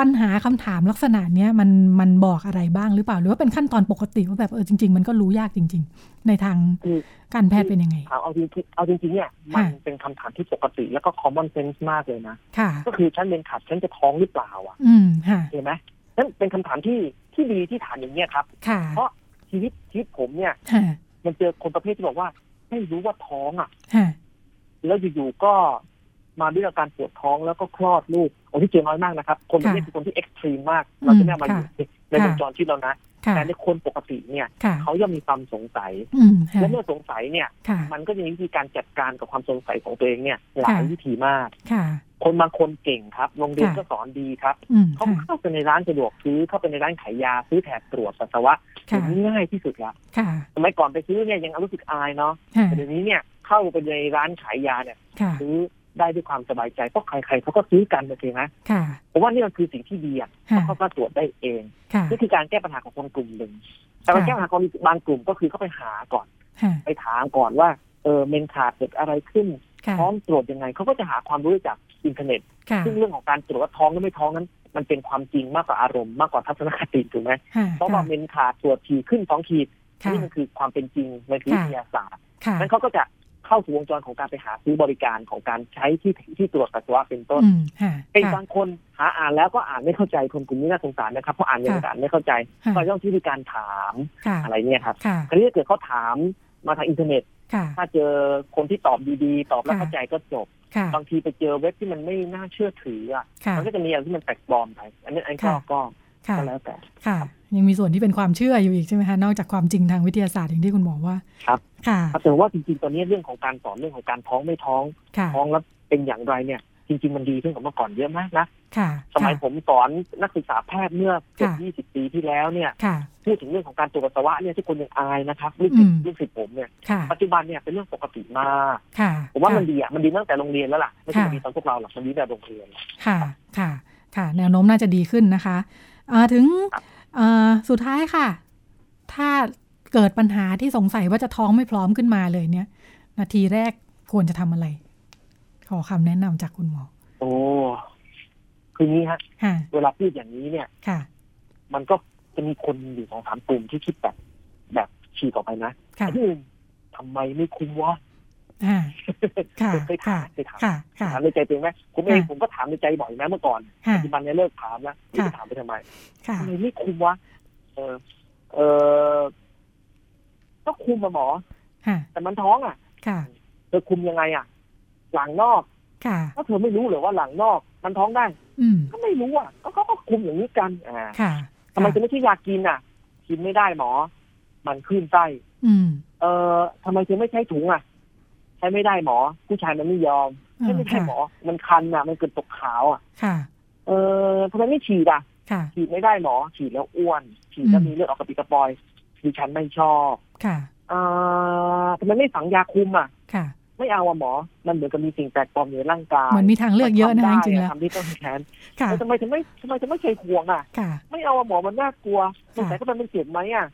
ปัญหาคำถามลักษณะเนี้ยมันมันบอกอะไรบ้างหรือเปล่า หรือว่าเป็นขั้นตอนปกติว่าแบบเออจริง ๆ มันก็รู้ยากจริง ๆ ในทางคือการแพทย์เป็นยังไงถามเอาจริงๆเอาจริงๆเนี่ยมันค่ะเป็นคำถามที่ปกติแล้วก็ common sense มากเลยนะค่ะก็คือฉันเป็นขัดฉันจะท้องหรือเปล่าอะอืมค่ะเห็นไหมนั่นเป็นคำถามที่ที่ดีที่ถามอย่างเนี้ยครับค่ะเพราะชีวิตชีวิตผมเนี่ยค่ะมันเจอคนประเภทที่บอกว่าไม่รู้ว่าท้องอะค่ะแล้วอยู่ๆก็ มาด้วยอาการปวดท้องแล้วก็คลอดลูกโอ้ที่เจอน้อยมากนะครับ คนประเภทคือคนที่เอ็กซ์ตรีมมาก เราจะไม่เอามาอยู่ในวงจรชีวิตเรานะค่ะแต่ในคนปกติเนี่ยค่ะเขาย่อมมีความสงสัยอืมค่ะและเมื่อสงสัยเนี่ยค่ะมันก็จะมีวิธีการจัดการกับความสงสัยของตัวเองเนี่ย หลายวิธีมากค่ะคนบางคนเก่งครับ โรงเรียนค่ะก็สอนดีครับอืมเขาค่ะเข้าไปในร้านสะดวกซื้อ เข้าไปในร้านขายยา ซื้อแถบตรวจปัสสาวะค่ะอย่างนี้ง่ายที่สุดละค่ะสมัยก่อนไปซื้อเนี่ยยังรู้สึกอายเนาะค่ะแต่เดี๋ยวนี้เนี่ยเข้าไปในร้านขายยาเนี่ยค่ะซื้อ ได้ด้วยความสบายใจเพราะใครๆเขาก็ซื้อกันโอเคไหมค่ะผมว่านี่มันคือสิ่งที่ดีอะเพราะค่ะเขาก็ตรวจได้เองค่ะนี่คือการแก้ปัญหาของคนกลุ่มหนึ่งแต่การแก้ปัญหาของบางกลุ่มก็คือเขาไปหาก่อนค่ะไปถามก่อนว่าเออเมนส์ขาดเกิดอะไรขึ้นค่ะท้องตรวจยังไงเขาก็จะหาความรู้จากอินเทอร์เน็ตค่ะซึ่งเรื่องของการตรวจว่าท้องหรือไม่ท้องนั้น มันเป็นความจริงมากกว่าอารมณ์มากกว่าทัศนคติถูกไหมค่ะเพราะว่าเมนส์ขาดตรวจทีขึ้นสองขีดค่ะนี่มันคือความเป็นจริงมันคือวิทยาศาสตร์ค่ะนั้นเขาก็จะ เข้าสู่วงจรของการไปหาซื้อบริการของการใช้ที่ที่ตรวจปัสสาวะเป็นต้นอืมค่ะเป็นค่ะบางคนหาอ่านแล้วก็อ่านไม่เข้าใจคนกลุ่มนี้น่าสงสารนะครับเพราะอ่านยังไงก็อ่านไม่เข้าใจค่ะก็ต้องที่มีการถามค่ะอะไรเนี่ยครับค่ะคราวนี้ถ้าเกิดเขาถามมาทางอินเทอร์เน็ตค่ะถ้าเจอคนที่ตอบดีๆ ตอบแล้วค่ะเข้าใจก็จบค่ะบางทีไปเจอเว็บที่มันไม่น่าเชื่อถืออะค่ะมันก็จะมีอะไรที่มันแปลกปลอมไปอันนี้อันก็ค่ะก็ค่ะก็แล้วแต่ค่ะ ยังมีส่วนที่เป็นความเชื่ออยู่อีกใช่ไหมคะนอกจากความจริงทางวิทยาศาสตร์อย่างที่คุณหมอว่า ครับค่ะแต่ว่าจริงๆตอนนี้เรื่องของการสอนเรื่องของการท้องไม่ท้องค่ะท้องแล้วเป็นอย่างไรเนี่ย จริง ๆ มันดีขึ้นกว่าเมื่อก่อนเยอะมากนะค่ะสมัยค่ะผมสอนนักศึกษาแพทย์เมื่อเกือบค่ะยี่สิบปีที่แล้วเนี่ยค่ะพูดถึงเรื่องของการตรวจปัสสาวะเนี่ยที่คนยังอายนะครับลูกอืศิษมย์ลูกศิษย์ผมเนี่ยค่ะปัจจุบันเนี่ยเป็นเรื่องปกติมากค่ะผมว่ามันค่ะดีอะมันดีตั้งแต่โรงเรียนแล้วล่ะไม่ใช่ค่ะมันดีตอนพวกเราหรอกมันดีตั้งแต่โรงเรียนค่ะค่ะ ค่ะ แนวโน้มน่าจะดีขึ้นนะคะอ่าถึงอ่า สุดท้ายค่ะ ถ้าเกิดปัญหาที่สงสัยว่าจะท้องไม่พร้อมขึ้นมาเลยเนี่ย นาทีแรกควรจะทำอะไร ขอคำแนะนำจากคุณหมอ โอ้คืองี้ฮะค่ะเวลาพูดอย่างนี้เนี่ยค่ะ มันก็จะมีคนอยู่สองสามกลุ่มที่คิดแบบ แบบฉีกออกไปนะค่ะที่หนึ่งทำไมไม่คุ้มวะอ่า ค่ะเคยถาค่ะมเคยถามค่ะค่ะถามในใจตัวเองไหมผมเองค่ะผมก็ถามในใจบ่อยนะเมื่อก่อนค่ะปัจจุบันเนี่ยเลิกถามแล้วไม่รู้ค่ะจะถามไปทำไมค่ะทำไมไม่คุ้มวะเออเออก็คุมมาหมอค่ะแต่มันท้องอะค่ะเธอคุมยังไงอะ หลังนอกค่ะถ้าเธอไม่รู้เหรือว่าหลังนอก มันท้องได้อืมก็ไม่รู้อะก็เขาก็คุมอย่างนี้กันอ่าค่ะทำไมจะไม่ใช่ยากินอะ กินไม่ได้หมอ มันขึ้นไส้อืมเออทำไมถึงไม่ใช้ถุงอะใช้ไม่ได้หมอ ผู้ชายมันไม่ยอมใช้ไม่ได้หมอ มันคันอะ มันเกิดตกขาวอะค่ะ เออทำไมไม่ฉีดอะค่ะฉีดไม่ได้หมอ ฉีดแล้วอ้วน ฉีดแล้วมีเลือดออกกระปิดกระปอยดิฉันไม่ชอบ ค่ะอ่าทำไมไม่ฝังยาคุมอะ ค่ะ ไม่เอาอะหมอ มันเหมือนกับมีสิ่งแปลกปลอมอยู่ในร่างกายเหมือนมีทางเลือกเยอะนะจริงๆแล้วทำที่ต้นแขนค่ะแล้วทำไมถึงไม่ทำไมถึงไม่ใช่ห่วงอะค่ะ ไม่เอาอะหมอมันน่ากลัวสงสัยก็มันเป็นเจ็บไหมอะ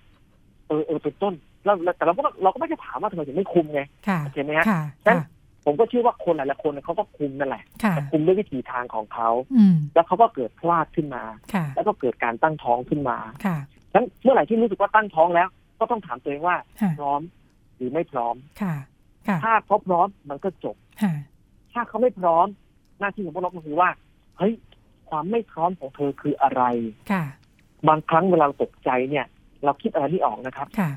เออเออเป็นต้น แล้วแล้วแต่เราก็เราก็ไม่ได้ถามว่าทำไมถึงไม่คุมไงค่ะโอเคไหมฮะค่ะฉะนั้ค่ะนผมก็เชื่อว่าคนหลายๆคนเขาก็คุมนั่นแหละค่ะแต่คุมด้วยวิธีทางของเขาอืมแล้วเขาก็เกิดพลาดขึ้นมาค่ะแล้วก็เกิดการตั้งท้องขึ้นมาค่ะฉะนั้นเมื่อไหร่ที่รู้สึกว่าตั้งท้องแล้ว ก็ต้องถามตัวเองว่าค่ะพร้อมหรือไม่พร้อมค่ะค่ะถ้าเขาพร้อมมันก็จบค่ะถ้าเขาไม่พร้อม หน้าที่ของพวกเราก็คือว่าเฮ้ยความไม่พร้อมของเธอคืออะไรค่ะบางครั้งเวลาเราตกใจเนี่ย เราคิดอะไรไม่ออกนะครับค่ะ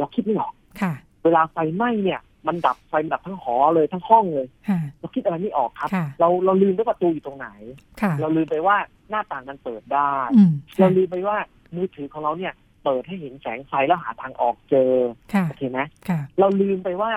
เราคิดไม่ออกค่ะ เวลาไฟไหม้เนี่ย มันดับไฟมันดับทั้งหอเลยทั้งห้องเลยค่ะเราคิดอะไรไม่ออกครับค่ะเราเราลืมว่าประตูอยู่ตรงไหนค่ะเราลืมไปว่าหน้าต่างมันเปิดได้อืมเราลืมไปว่ามือถือของเราเนี่ยเปิดให้เห็นแสงไฟแล้วหาทางออกเจอค่ะโอเคไหมค่ะเราลืมไปว่า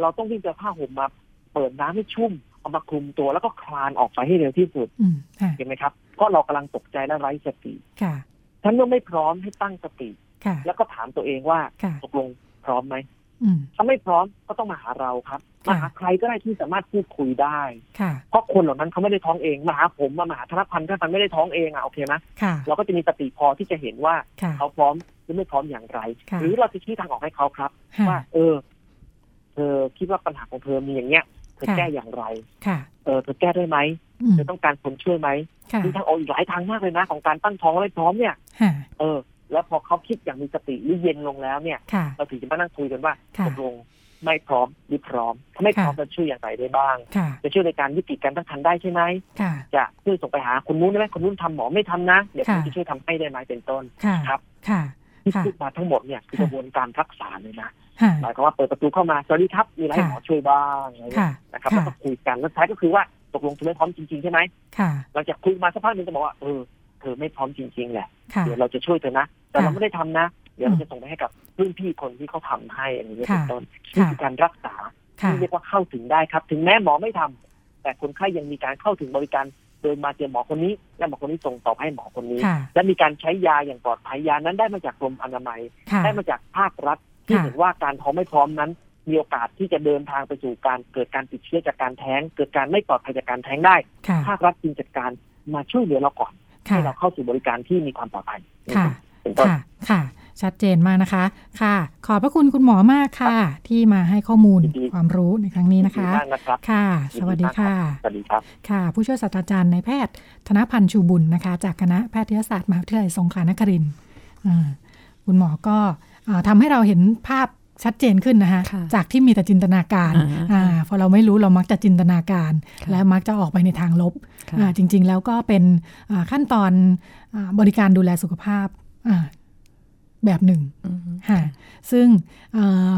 เราต้องวิ่งไปเอาผ้าห่มมาเปิดน้ำให้ชุ่มเอามาคลุมตัวแล้วก็คลานออกไปให้เร็วที่สุดอืมค่ะเห็นไหมครับเพราะเรากำลังตกใจและไร้สติค่ะฉันเมื่อไม่พร้อมให้ตั้งสติค่ะ แล้วก็ถามตัวเองว่าค่ะตกลงพร้อมไหมอืมถ้าไม่พร้อมก็ต้องมาหาเราครับค่ะมาหาใครก็ได้ที่สามารถพูดคุยได้ค่ะเพราะคนเหล่านั้นเขาไม่ได้ท้องเองมาหาผมมามาหาธนพันธ์ธนพันธ์ไม่ได้ท้องเองอะโอเคไหมค่ะเราก็จะมีสติพอที่จะเห็นว่าค่ะเขาพร้อมหรือไม่พร้อมอย่างไรค่ะหรือเราจะชี้ทางออกให้เขาครับค่ะว่า เออเธอคิดว่าปัญหาของเธอมีอย่างเงี้ยเธอค่ะแก้อย่างไรค่ะเออเธอแก้ได้ไหมอืมเธอต้องการคนช่วยไหมค่ะมีทางออกอีกหลายทางมากเลยนะ ของการตั้งท้องและไม่พร้อมเนี่ยค่ะเออ แล้วพอเขาคิดอย่างมีสติหรือเย็นลงแล้วเนี่ยค่ะเราถึงจะมานั่งคุยกันว่าค่ะตกลงไม่พร้อมหรือพร้อม ถ้าไม่พร้อมค่ะจะช่วยอย่างไรได้บ้างค่ะจะช่วยในการยุติการตั้งครรภ์ได้ใช่ไหมค่ะจะช่วยส่งไปหาคนนู้นได้ไหมคนนู้นทำหมอไม่ทำนะ เดี๋ยวผมค่ะจะช่วยทำให้ได้ไหมเป็นต้นค่ะครับค่ะที่ค่ะพูดมาทั้งหมดเนี่ยคือกระบวนการรักษาเลยนะค่ะหมายความว่าเปิดประตูเข้ามาสวัสดีครับมีอะไรให้ค่ะหมอช่วยบ้างอะไรเงี้ยค่ะนะครับค่ะแล้วก็คุยกันแล้วท้ายก็คือว่าตกลงเธอไม่พร้อมจริงๆใช่ไหมค่ะหลังจากคุยมาสักพักหนึ่งจะบอกว่าเออเธอไม่พร้อมจริง ๆ แหละค่ะเดี๋ยวเราจะช่วยเธอนะ แต่ค่ะเราไม่ได้ทำนะ เดี๋ยวเราอืมจะส่งไปให้กับรุ่นพี่คนที่เขาทำให้อันนี้ค่ะเป็นต้นนี่คือการรักษาค่ะที่เรียกว่าเข้าถึงได้ครับ ถึงแม้หมอไม่ทำแต่คนไข้ยังมีการเข้าถึงบริการโดยมาเจอหมอคนนี้ และหมอคนนี้ส่งต่อให้หมอคนนี้ค่ะและมีการใช้ยาอย่างปลอดภัยยานั้นได้มาจากกรมอนามัยค่ะได้มาจากภาครัฐที่ค่ะเห็นว่าการท้องไม่พร้อมนั้น มีโอกาสที่จะเดินทางไปสู่การเกิดการติดเชื้อจากการแท้ง เกิดการไม่ปลอดภัยจากการแท้งได้ค่ะภาครัฐจึงจัดการมาช่วยเหลือเราก่อนค่ะ ให้เราเข้าสู่บริการที่มีความปลอดภัยค่ะเป็นต้นค่ะค่ะ ชัดเจนมากนะคะ ค่ะ ขอบพระคุณคุณหมอมากค่ะ ที่มาให้ข้อมูลยินดีความรู้ในครั้งนี้นะคะยิดีมากนะครับค่ะ สวัสดีค่ะ สวัสดีครับ ค่ะ ผู้ช่วยศาสตราจารย์นายแพทย์ ธนพันธ์ชูบุญนะคะ จากคณะแพทยศาสตร์มหาวิทยาลัยสงขลานครินทร์อ่าคุณหมอก็อ่าทำให้เราเห็นภาพ ชัดเจนขึ้นนะคะค่ะจากที่มีแต่จินตนาการอ่าอ่าพอเราไม่รู้เรามักจะจินตนาการค่ะและมักจะออกไปในทางลบค่ะอ่าจริง ๆ แล้วก็เป็นอ่าขั้นตอนอาบริการดูแลสุขภาพอ่าแบบหนึ่งอืมค่ะซึ่งเอ่อ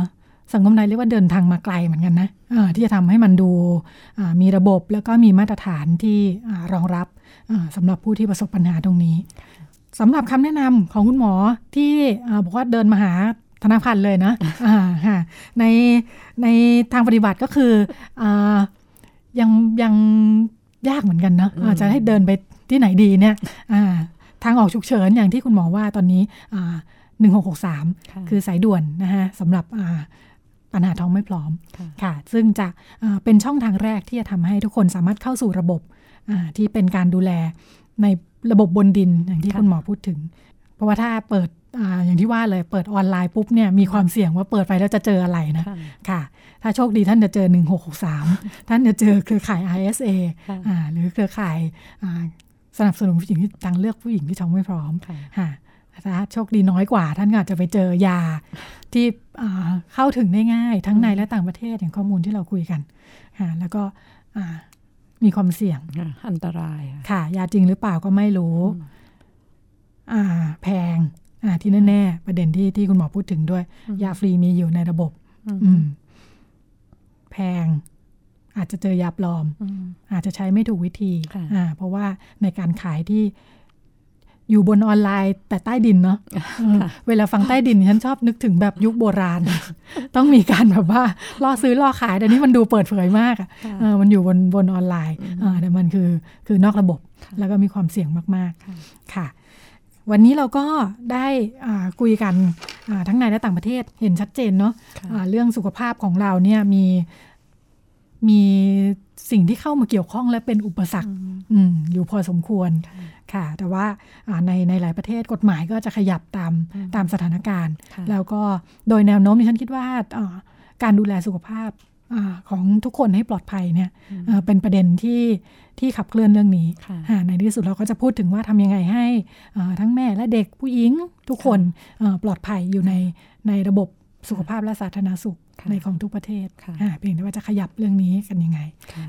สังคมไทยเรียกว่าเดินทางมาไกลเหมือนกันนะอ่าที่จะทำให้มันดูอ่ามีระบบแล้วก็มีมาตรฐานที่อ่ารองรับอ่าสำหรับผู้ที่ประสบปัญหาตรงนี้สำหรับคำแนะนำของคุณหมอที่อ่าบอกว่าเดินมาหา ธนาคารเลยนะอ่าค่ะในในทางปฏิบัติก็คืออายังยังยากเหมือนกันนะอ่าจะให้เดินไปที่ไหนดีเนี่ยอ่าทางออกฉุกเฉินอย่างที่คุณหมอว่าตอนนี้อ่า1663ค่ะคือสายด่วนนะคะสำหรับอ่าปัญหาท้องไม่พร้อมค่ะค่ะซึ่งจะอ่าเป็นช่องทางแรกที่จะทำให้ทุกคนสามารถเข้าสู่ระบบอ่าที่เป็นการดูแลในระบบบนดินอย่างที่ค่ะคุณหมอพูดถึง เพราะว่าถ้าเปิด อาอย่างที่ว่าเลยเปิดออนไลน์ปุ๊บเนี่ยมีความเสี่ยงว่าเปิดไปแล้วจะเจออะไรนะค่ะค่ะถ้าโชคดีท่านจะเจอ 1663 ท่านจะเจอเครือข่าย ISA ค่ะอ่าหรือเครือข่ายอ่าสนับสนุนผู้หญิงที่ทางเลือกผู้หญิงที่ท้องไม่พร้อมค่ะค่ะถ้าโชคดีน้อยกว่า ท่านก็อาจจะไปเจอยาที่อ่าเข้าถึงได้ง่าย ทั้งในและต่างประเทศอย่างข้อมูลที่เราคุยกันค่ะแล้วก็อ่ามีความเสี่ยงค่ะอันตรายค่ะค่ะ ยาจริงหรือเปล่าก็ไม่รู้อืมอ่าแพงอ่า ที่แน่ๆประเด็นที่ที่คุณหมอพูดถึงด้วยอืมยาฟรีมีอยู่ในระบบ อืมอืมแพง อาจจะเจอยาปลอม อาจจะใช้ไม่ถูกวิธีอ่าเพราะว่าในการขายที่อยู่บนออนไลน์แต่ใต้ดินเนาะเวลาฟังใต้ดินฉันชอบนึกถึงแบบยุคโบราณ ต้องมีการแบบว่าล่อซื้อล่อขายแต่นี้มันดูเปิดเผยมากอะมันอยู่บนบนออนไลน์แต่มันคือคือนอกระบบแล้วก็มีความเสี่ยงมาก ๆ ค่ะ วันนี้เราก็ได้คุยกันทั้งในและต่างประเทศเห็นชัดเจนเนาะะเรื่องสุขภาพของเราเนี่ยมีมีสิ่งที่เข้ามาเกี่ยวข้องและเป็นอุปสรรคอยู่พอสมควรค่ะ แต่ว่าในในหลายประเทศกฎหมายก็จะขยับตามตามสถานการณ์ แล้วก็โดยแนวโน้มที่ฉันคิดว่าการดูแลสุขภาพ ของทุกคนให้ปลอดภัยเนี่ยเป็นประเด็นที่ที่ขับเคลื่อนเรื่องนี้ ในที่สุดเราก็จะพูดถึงว่าทำยังไงให้ทั้งแม่และเด็กผู้หญิงทุกคนปลอดภัยอยู่ในในระบบสุขภาพและสาธารณสุขในของทุกประเทศเพียงแต่ว่าจะขยับเรื่องนี้กันยังไง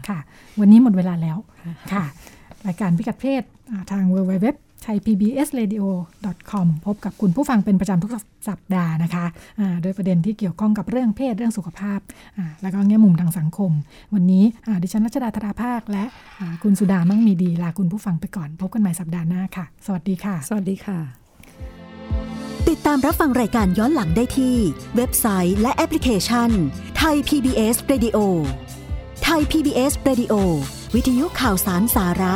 ค่ะ วันนี้หมดเวลาแล้วค่ะ รายการพิกัดเพศทาง w w w ไทย pbsradio.com พบกับคุณผู้ฟังเป็นประจำทุกสัปดาห์นะคะโดยประเด็นที่เกี่ยวข้องกับเรื่องเพศเรื่องสุขภาพ แล้วก็แง่มุมทางสังคม วันนี้ดิฉันรัชดาธราภาค และคุณสุดามั่งมีดี ลาคุณผู้ฟังไปก่อน พบกันใหม่สัปดาห์หน้าค่ะ สวัสดีค่ะ สวัสดีค่ะ ติดตามรับฟังรายการย้อนหลังได้ที่ เว็บไซต์และแอปพลิเคชันไทย PBS Radio ไทย PBS Radio วิทยุข่าวสารสาระ